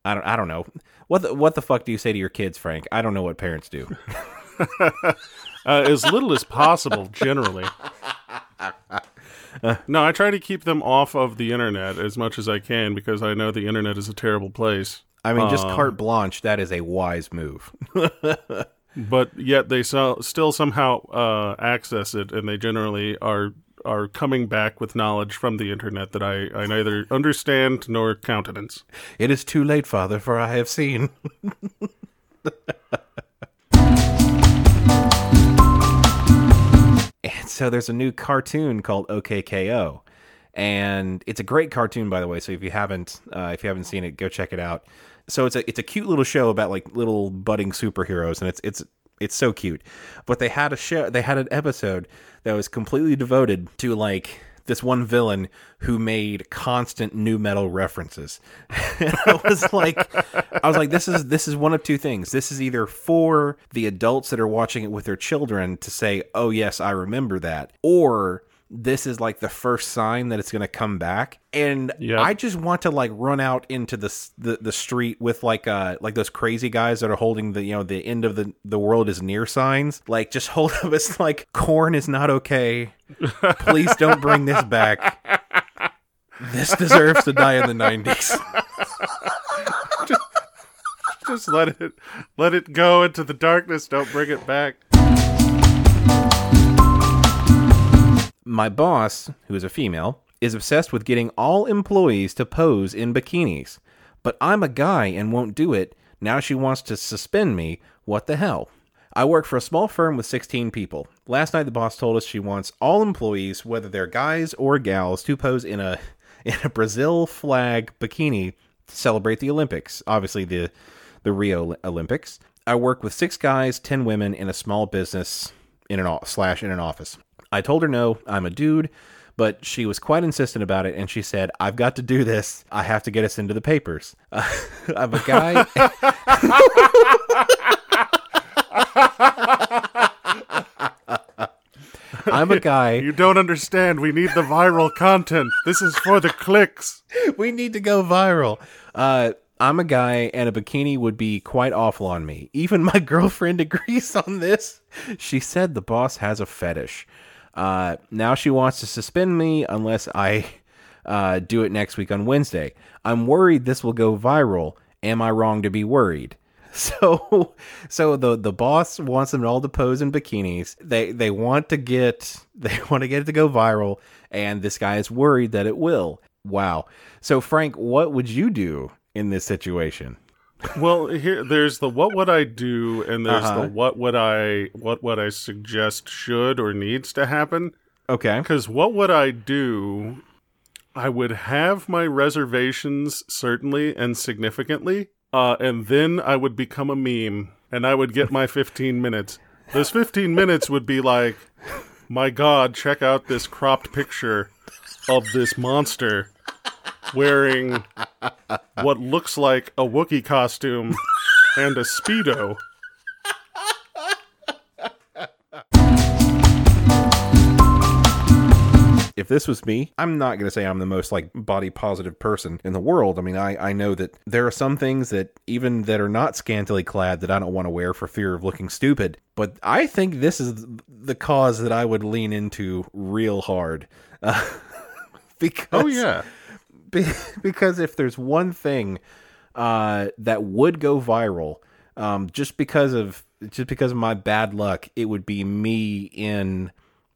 I don't. I don't know. What the, what the fuck do you say to your kids, Frank? I don't know what parents do. uh, as little as possible, generally. no, I try to keep them off of the internet as much as I can because I know the internet is a terrible place. I mean, just Uh, carte blanche. That is a wise move. But yet they so, still somehow uh, access it, and they generally are are coming back with knowledge from the internet that I, I neither understand nor countenance. It is too late, father, for I have seen. and so there's a new cartoon called OKKO. And it's a great cartoon, by the way. So if you haven't, uh, if you haven't seen it, go check it out. So it's a it's a cute little show about like little budding superheroes, and it's it's it's so cute. But they had a show, they had an episode that was completely devoted to like this one villain who made constant nu metal references. and I was like, I was like, this is this is one of two things. This is either for the adults that are watching it with their children to say, "Oh yes, I remember that," or this is like the first sign that it's going to come back and Yep. i just want to like run out into the, the the street with like uh like those crazy guys that are holding the you know the end of the the world is near signs like just hold up it's like Korn is not okay please don't bring this back this deserves to die in the 90s Just let it let it go into the darkness. Don't bring it back. My boss, who is a female, is obsessed with getting all employees to pose in bikinis. But I'm a guy and won't do it. Now she wants to suspend me. What the hell? I work for a small firm with 16 people. Last night the boss told us she wants all employees, whether they're guys or gals, to pose in a in a Brazil flag bikini to celebrate the Olympics. Obviously the the Rio Olympics. I work with 6 guys, 10 women in a small business in an slash in an office. I told her no, I'm a dude, but she was quite insistent about it, and she said, "I've got to do this. I have to get us into the papers." Uh, I'm a guy. I'm a guy. You don't understand. We need the viral content. This is for the clicks. we need to go viral. Uh, I'm a guy, and a bikini would be quite awful on me. Even my girlfriend agrees on this. She said the boss has a fetish. Uh, now she wants to suspend me unless I uh, do it next week on Wednesday. I'm worried this will go viral. Am I wrong to be worried? So, so the the boss wants them all to pose in bikinis. They they want to get they want to get it to go viral, and this guy is worried that it will. Wow. So, Frank, what would you do in this situation? Well, here there's the what would I do, and there's Uh-huh. the what would I what would I suggest should or needs to happen. Okay. Because what would I do? I would have my reservations certainly and significantly, uh, and then I would become a meme, and I would get my 15 minutes. Those 15 minutes would be like, my God, check out this cropped picture of this monster wearing what looks like a Wookiee costume and a Speedo. if this was me, I'm not going to say I'm the most like body positive person in the world. I mean, I, I know that there are some things that even that are not scantily clad that I don't want to wear for fear of looking stupid. But I think this is the cause that I would lean into real hard. Uh, because Oh yeah. Be- because if there's one thing uh, that would go viral, um, just because of just because of my bad luck, it would be me in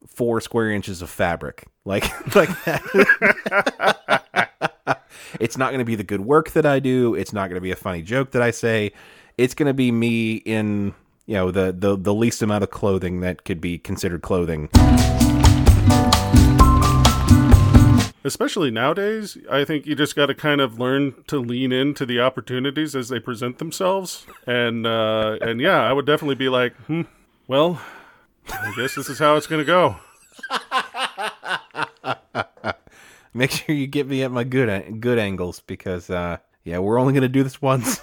four square inches of fabric, like like that. it's not going to be the good work that I do. It's not going to be a funny joke that I say. It's going to be me in you know the the the least amount of clothing that could be considered clothing. Especially nowadays, I think you just got to kind of learn to lean into the opportunities as they present themselves. And uh, and yeah, I would definitely be like, hmm, well, I guess this is how it's going to go. Make sure you get me at my good good angles because uh, yeah, we're only going to do this once.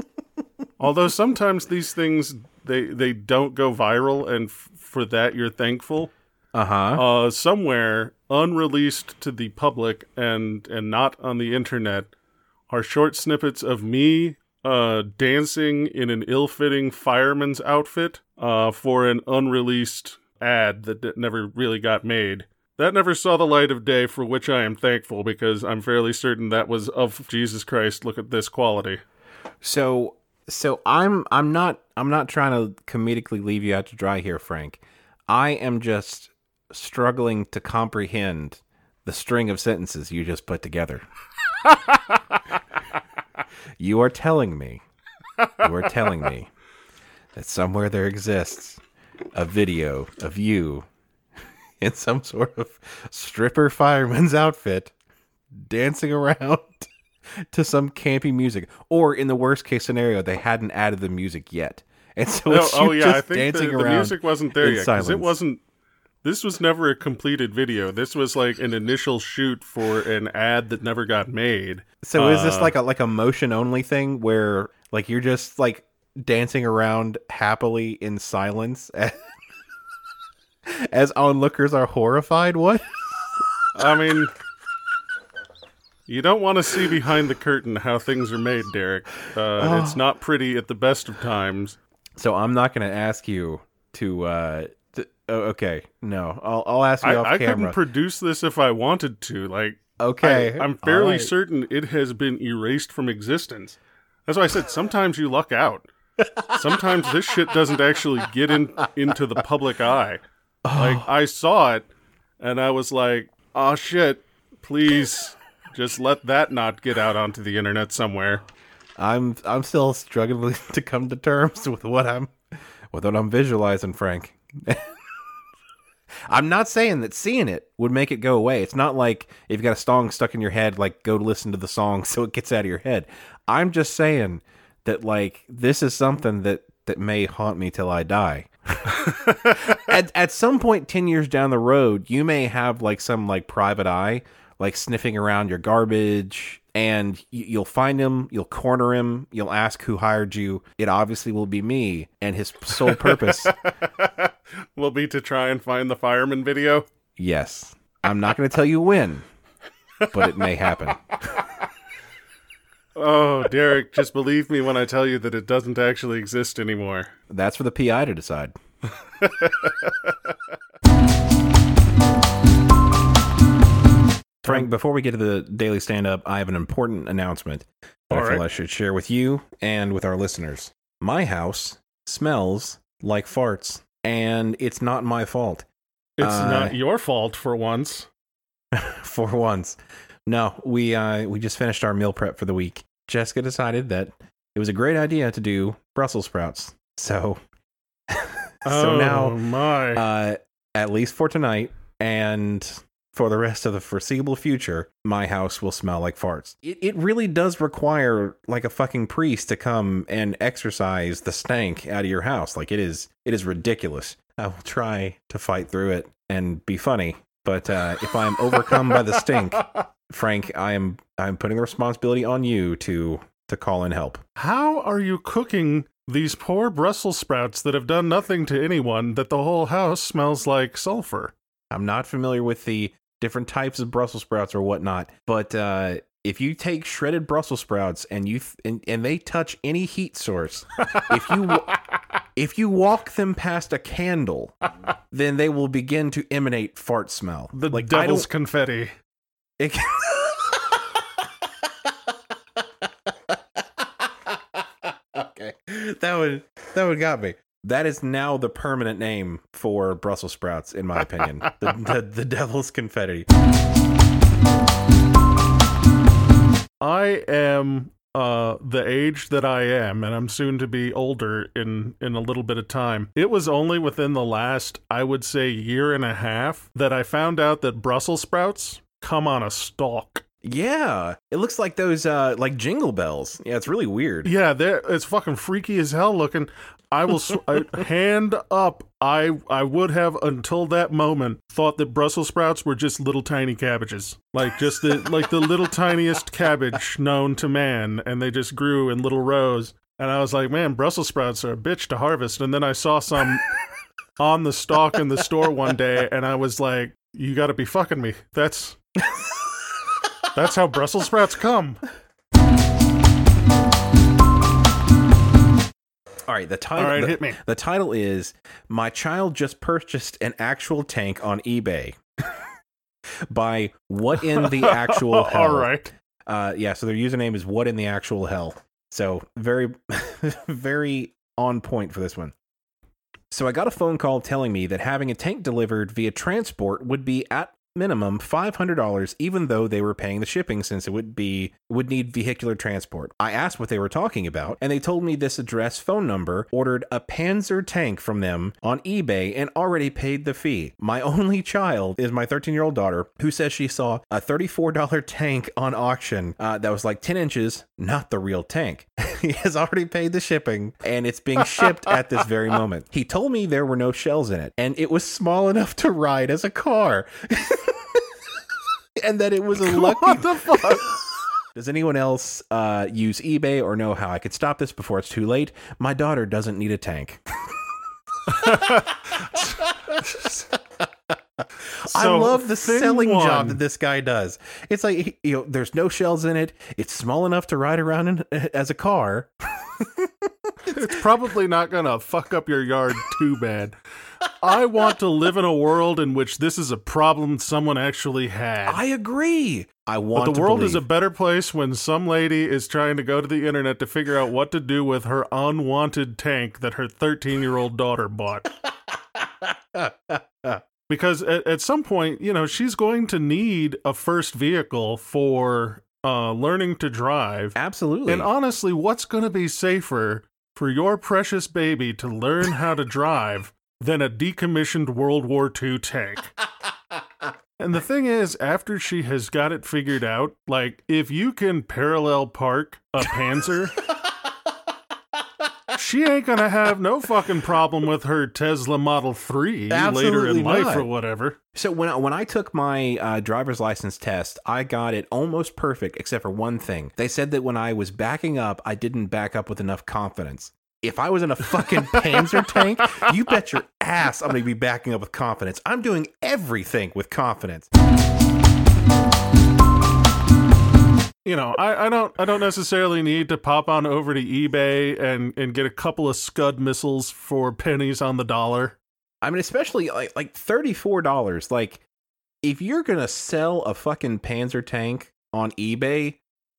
Although sometimes these things they they don't go viral, and f- for that you're thankful. uh-huh. Uh, somewhere unreleased to the public and and not on the internet are short snippets of me uh, dancing in an ill-fitting fireman's outfit uh, for an unreleased ad that d- never really got made. That never saw the light of day, for which I am thankful because I'm fairly certain that was of Jesus Christ. Look at this quality. So so I'm I'm not I'm not trying to comedically leave you out to dry here, Frank. I am just struggling to comprehend the string of sentences you just put together. you are telling me you are telling me that somewhere there exists a video of you in some sort of stripper fireman's outfit dancing around to some campy music, or in the worst case scenario, they hadn't added the music yet, and so No, it's oh yeah, I just think dancing the, the music wasn't there yet because it wasn't. This was never a completed video. This was like an initial shoot for an ad that never got made. So is this Uh, like a like a motion only thing where like you're just like dancing around happily in silence as, as onlookers are horrified? What? I mean, you don't want to see behind the curtain how things are made, Derek. Uh, It's not pretty at the best of times. So I'm not going to ask you to. uh to, oh, okay, no, I'll I'll ask you I, off I camera. couldn't produce this if I wanted to. Like, okay, I, am fairly all right. certain it has been erased from existence. That's why I said sometimes you luck out. Sometimes this shit doesn't actually get in into the public eye. Like I saw it, and I was like, "Oh shit! Please, just let that not get out onto the internet somewhere." I'm I'm still struggling to come to terms with what I'm with what I'm visualizing, Frank. I'm not saying that seeing it would make it go away. It's not like if you got a song stuck in your head, like go listen to the song so it gets out of your head. I'm just saying that like this is something that that may haunt me till I die. at at some point 10 years down the road, you may have like some like private eye like sniffing around your garbage and you'll find him, you'll corner him, you'll ask who hired you. It obviously will be me and his sole purpose. Will be to try and find the fireman video. yes. I'm not going to tell you when, but it may happen. Oh, Derek, just believe me when I tell you that it doesn't actually exist anymore. That's for the PI to decide. Frank, before we get to the daily stand up, I have an important announcement that All I feel right. I should share with you and with our listeners. My house smells like farts, and it's not my fault It's Uh, not your fault for once. for once. No, we uh, we just finished our meal prep for the week. Jessica decided that it was a great idea to do Brussels sprouts. So, so oh now my. uh, at least for tonight and for the rest of the foreseeable future, my house will smell like farts. It, it really does require like a fucking priest to come and exorcise the stank out of your house. Like it is, it is ridiculous. I will try to fight through it and be funny, but uh, if I am overcome by the stink, Frank, I am I'm putting the responsibility on you to to call in help. How are you cooking these poor Brussels sprouts that have done nothing to anyone that the whole house smells like sulfur? I'm not familiar with the different types of Brussels sprouts or whatnot. But uh, if you take shredded Brussels sprouts and you th- and, and they touch any heat source, if you w- if you walk them past a candle, then they will begin to emanate fart smell. The like, devil's confetti. It- okay, that would that would got me. That is now the permanent name for Brussels sprouts, in my opinion. the, the, the devil's confetti. I am uh, the age that I am, and I'm soon to be older in in a little bit of time. It was only within the last, I would say, year and a half that I found out that Brussels sprouts come on a stalk. Yeah, it looks like those uh like jingle bells. Yeah, it's really weird. Yeah, they're, it's fucking freaky as hell looking. I will sw- I, hand up. I I would have until that moment thought that Brussels sprouts were just little tiny cabbages, like just the like the little tiniest cabbage known to man, and they just grew in little rows. And I was like, man, Brussels sprouts are a bitch to harvest. And then I saw some on the stalk in the store one day, and I was like, you got to be fucking me. That's that's how Brussels sprouts come. All right, the title. All right, the, hit me. The title is "My Child Just Purchased an Actual Tank on eBay." By what in the actual hell? All right. Uh, yeah, so their username is what in the actual hell. So very, very on point for this one. So I got a phone call telling me that having a tank delivered via transport would be at minimum $500 even though they were paying the shipping since it would be would need vehicular transport. I asked what they were talking about and they told me this address phone number ordered a Panzer tank from them on eBay and already paid the fee. My only child is my 13-year-old daughter who says she saw a $34 tank on auction uh, that was like 10 inches, not the real tank. he has already paid the shipping and it's being shipped at this very moment. He told me there were no shells in it and it was small enough to ride as a car. and that it was a lucky. What the fuck? Does anyone else uh, use eBay or know how I could stop this before it's too late? My daughter doesn't need a tank. I love the selling one- job that this guy does. It's like you know, there's no shells in it. It's small enough to ride around in eh, as a car. It's probably not gonna fuck up your yard too bad. I want to live in a world in which this is a problem someone actually had. I agree. I but want the to world is a better place when some lady is trying to go to the internet to figure out what to do with her unwanted tank that her 13 year old daughter bought. because at, at some point, you know, she's going to need a first vehicle for uh, learning to drive. Absolutely. And honestly, what's going to be safer for your precious baby to learn how to drive than a decommissioned World War II tank? and the thing is, after she has got it figured out, like if you can parallel park a Panzer, she ain't to have no fucking problem with her Tesla Model 3 later Absolutely in life or whatever. So when I, when I took my uh, driver's license test, I got it almost perfect, except for one thing. They said that when I was backing up, I didn't back up with enough confidence. If I was in a fucking Panzer tank, you bet your ass I'm to be backing up with confidence. I'm doing everything with confidence. You know, I, I don't I don't necessarily need to pop on over to eBay and, and get a couple of Scud missiles for pennies on the dollar. I mean, especially like like thirty four dollars. Like, if you're gonna sell a fucking Panzer tank on eBay,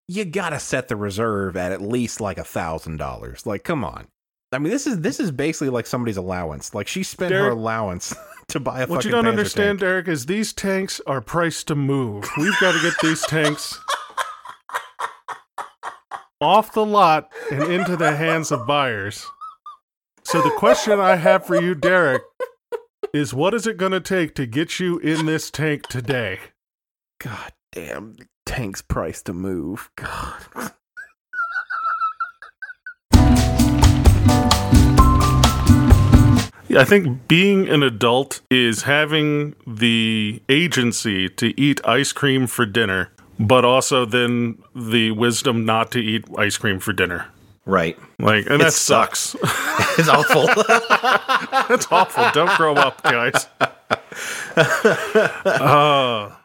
you gotta set the reserve at at least like a thousand dollars. Like, come on. I mean, this is this is basically like somebody's allowance. Like, she spent her allowance to buy a What fucking you don't Panzer understand, tank. Derek, is these tanks are priced to move. We've got to get these tanks off the lot and into the hands of buyers. So the question I have for you, Derek, is what is it going to take to get you in this tank today? God damn, tank's price to move. God. Yeah, I think being an adult is having the agency to eat ice cream for dinner, but also then the wisdom not to eat ice cream for dinner. Right. Like, and that sucks. It's awful. That's awful. Don't grow up, guys. Uh,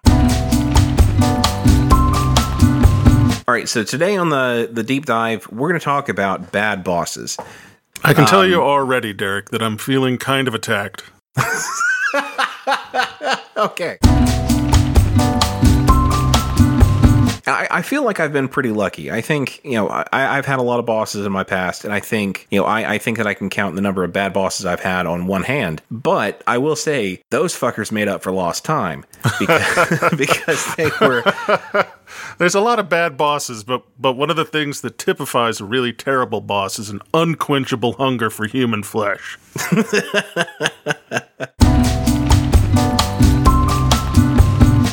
All right, so today on the the deep dive, we're going to talk about bad bosses. I can tell you already, Derek, that I'm feeling kind of attacked. Okay. I, I feel like I've been pretty lucky. I think you know I, I've had a lot of bosses in my past, and I think you know I, I think that I can count the number of bad bosses I've had on one hand. But I will say those fuckers made up for lost time because, because they were There's a lot of bad bosses, but but one of the things that typifies a really terrible boss is an unquenchable hunger for human flesh.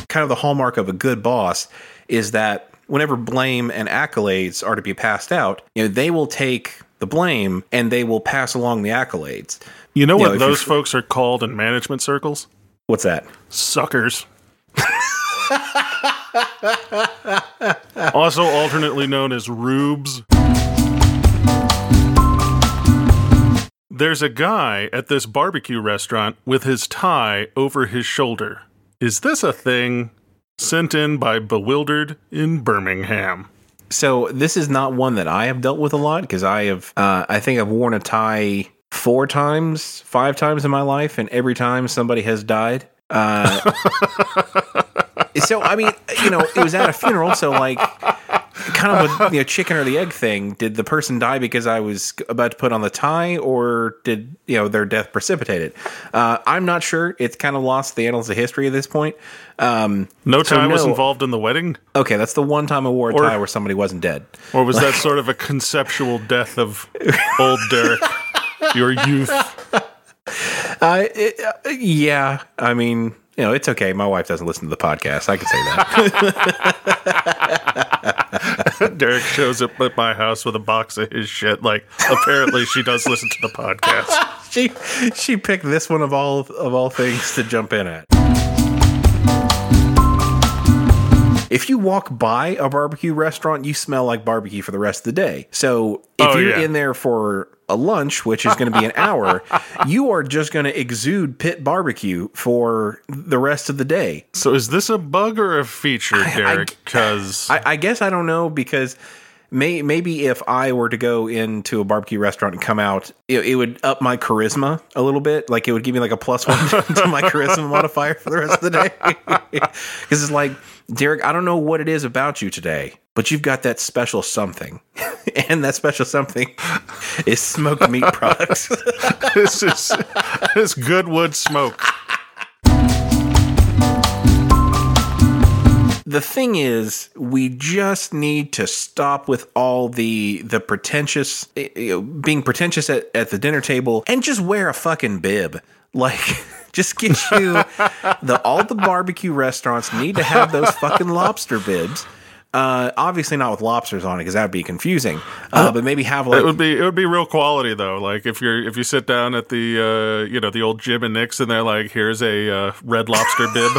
kind of the hallmark of a good boss is that whenever blame and accolades are to be passed out, you know, they will take the blame and they will pass along the accolades. You know You what if those folks are called in management circles? What's that? Suckers. also alternately known as rubes. There's a guy at this barbecue restaurant with his tie over his shoulder. Is this a thing? Sent in by Bewildered in Birmingham. So this is not one that I have dealt with a lot because I have, uh, I think I've worn a tie four times, five times in my life, and every time somebody has died. Uh, so I mean, you know, it was at a funeral, so like, kind of a you know, chicken or the egg thing. Did the person die because I was about to put on the tie, or did you know their death precipitate it? Uh, I'm not sure. It's kind of lost the annals of history at this point. Um, No So tie was involved in the wedding? okay, that's the one time I wore a Or- tie where somebody wasn't dead. Or was that sort of a conceptual death of old Derek, your youth? Uh, it, uh, yeah, I mean, you know, it's okay. My wife doesn't listen to the podcast. I can say that. Derek shows up at my house with a box of his shit. Like, apparently she does listen to the podcast. she she picked this one of all of all things to jump in at. If you walk by a barbecue restaurant, you smell like barbecue for the rest of the day. So if Oh, you're yeah. in there for a lunch, which is going to be an hour, you are just going to exude pit barbecue for the rest of the day. So, is this a bug or a feature, Derek? Because I, I guess I don't know because may, maybe if I were to go into a barbecue restaurant and come out, it, it would up my charisma a little bit. Like it would give me like a plus one to my charisma modifier for the rest of the day. Because it's like, Derek, I don't know what it is about you today, but you've got that special something. and that special something is smoked meat products. this is this good wood smoke. the thing is we just need to stop with all the the pretentious eh, you know, being pretentious at, at the dinner table and just wear a fucking bib like just get you the all the barbecue restaurants need to have those fucking lobster bibs uh obviously not with lobsters on it because that would be confusing uh, but maybe have like It would be it would be real quality though. Like if you're if you sit down at the uh, you know the old Jim and Nick's and they're like, here's a uh, red lobster bib.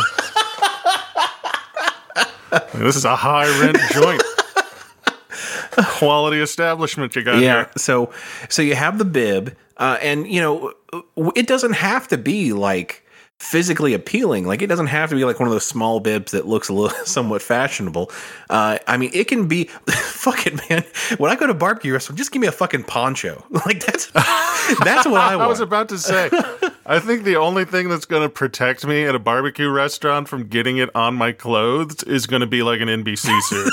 Like, this is a high rent joint. Quality establishment you got yeah here. so so you have the bib uh, and you know it doesn't have to be like physically appealing. Like it doesn't have to be like one of those small bibs that looks a little somewhat fashionable. Uh, i mean it can be fuck it man. When i go to barbecue restaurant just give me a fucking poncho. Like that's that's what i I was about to say, I think the only thing that's going to protect me at a barbecue restaurant from getting it on my clothes is going to be like an NBC suit.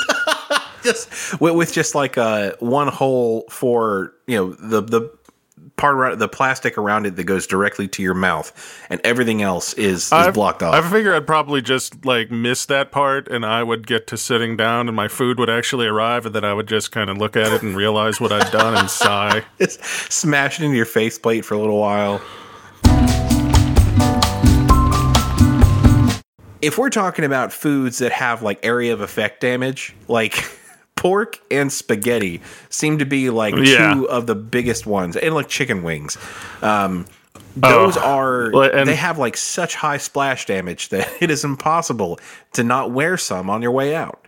just with, with just like uh, one hole for you know the the part around the plastic around it that goes directly to your mouth and everything else is, is blocked off I figure I'd probably just like miss that part, and I would get to sitting down, and my food would actually arrive, and then I would just kind of look at it and realize what I'd done and sigh. Just smash it into your faceplate for a little while. If we're talking about foods that have like area of effect damage, like pork and spaghetti seem to be like Yeah. two of the biggest ones, and like chicken wings. Um, those Oh, are and- they have like such high splash damage that it is impossible to not wear some on your way out.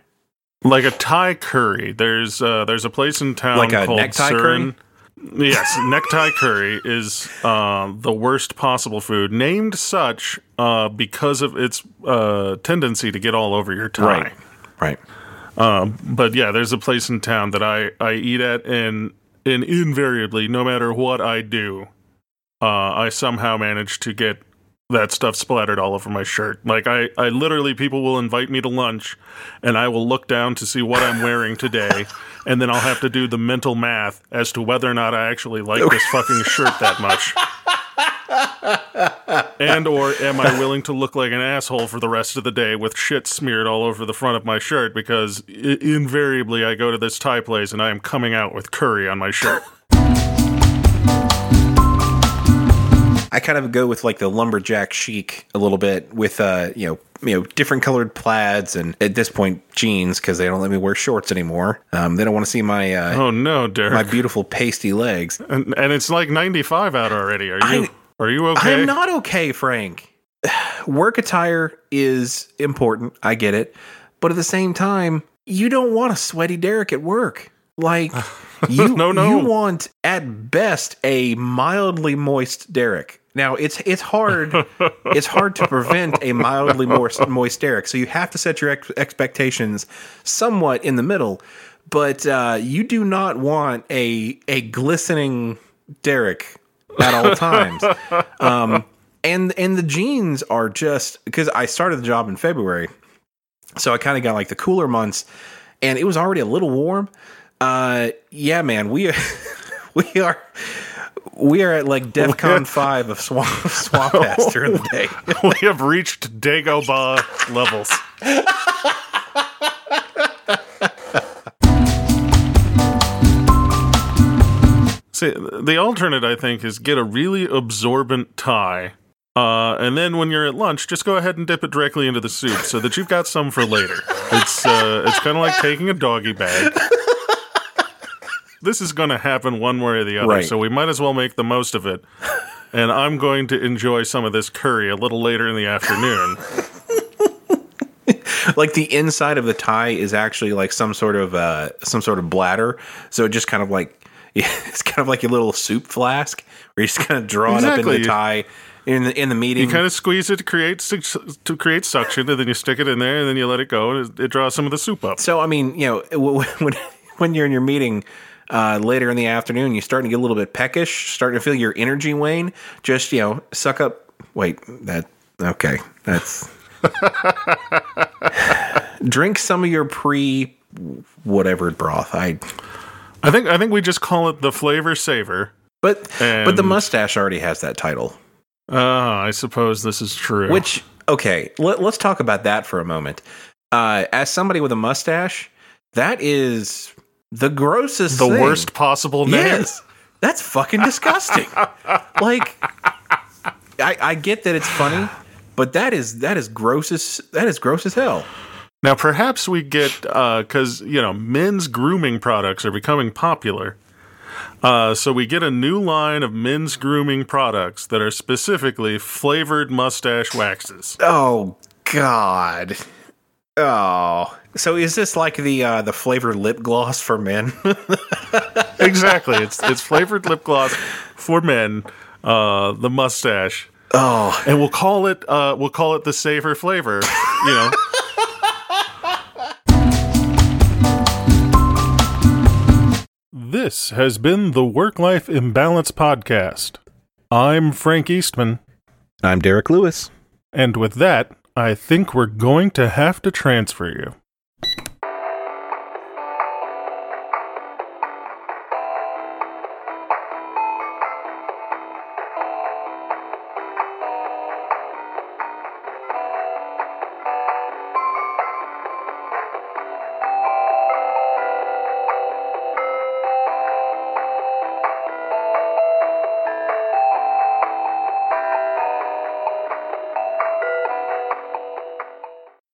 Like a Thai curry. There's uh, there's a place in town Like called necktie Surin. Yes, necktie curry is uh, the worst possible food, named such uh, because of its uh, tendency to get all over your tie. Right. But yeah, there's a place in town that I, I eat at, and and invariably, no matter what I do, uh, I somehow manage to get that stuff splattered all over my shirt. Like I, I literally people will invite me to lunch and I will look down to see what I'm wearing today and then I'll have to do the mental math as to whether or not I actually like this fucking shirt that much. and or am I willing to look like an asshole for the rest of the day with shit smeared all over the front of my shirt because I- invariably I go to this Thai place and I am coming out with curry on my shirt. I kind of go with like the lumberjack chic a little bit with uh you know you know different colored plaids and at this point jeans because they don't let me wear shorts anymore. Um, they don't want to see my uh, Oh no, Derek. my beautiful pasty legs. and, and it's like 95 out already. Are you I- are you okay? I'm not okay, Frank. Work attire is important. I get it, but at the same time, you don't want a sweaty Derek at work. Like you, No, no. you want at best a mildly moist Derek. Now it's it's hard it's hard to prevent a mildly moist, moist Derek, so you have to set your ex- expectations somewhat in the middle. But uh, you do not want a a glistening Derek at all times. um, and and the jeans are just because I started the job in February, so I kind of got like the cooler months, and it was already a little warm. Uh, yeah, man, we we are we are at like DefCon five of swamp swamp ass during the day. we have reached Dagobah levels. See, the alternate, I think, is get a really absorbent tie. Uh, and then when you're at lunch, just go ahead and dip it directly into the soup so that you've got some for later. It's uh, it's kind of like taking a doggy bag. This is going to happen one way or the other, Right. so we might as well make the most of it. And I'm going to enjoy some of this curry a little later in the afternoon. like the inside of the tie is actually like some sort of uh some sort of bladder, so it just kind of like it's kind of like a little soup flask where you just kind of draw it up Exactly. the tie in the in the meeting. You kind of squeeze it to create to create suction, and then you stick it in there, and then you let it go, and it, it draws some of the soup up. So I mean, you know, when when you're in your meeting uh, later in the afternoon, you're starting to get a little bit peckish, starting to feel your energy wane. Just you know, suck up. Wait, that okay? That's drink some of your pre whatever broth. I I think I think we just call it the flavor saver. but but the mustache already has that title. Ah, I suppose this is true. Which okay, let, let's talk about that for a moment. Uh, as somebody with a mustache, that is the grossest, the thing. worst possible name. Yes, that's fucking disgusting. like, I, I get that it's funny, but that is that is gross as that is gross as hell. Now, perhaps we get because you know men's grooming products are becoming popular. Uh, so we get a new line of men's grooming products that are specifically flavored mustache waxes. Oh God. Oh, so is this like the uh, the flavored lip gloss for men? exactly, it's it's flavored lip gloss for men. Uh, the mustache, oh, and we'll call it uh, we'll call it the safer flavor. You know. This has been the Work Life Imbalance Podcast. I'm Frank Eastman, I'm Derek Lewis. and with that, I think we're going to have to transfer you.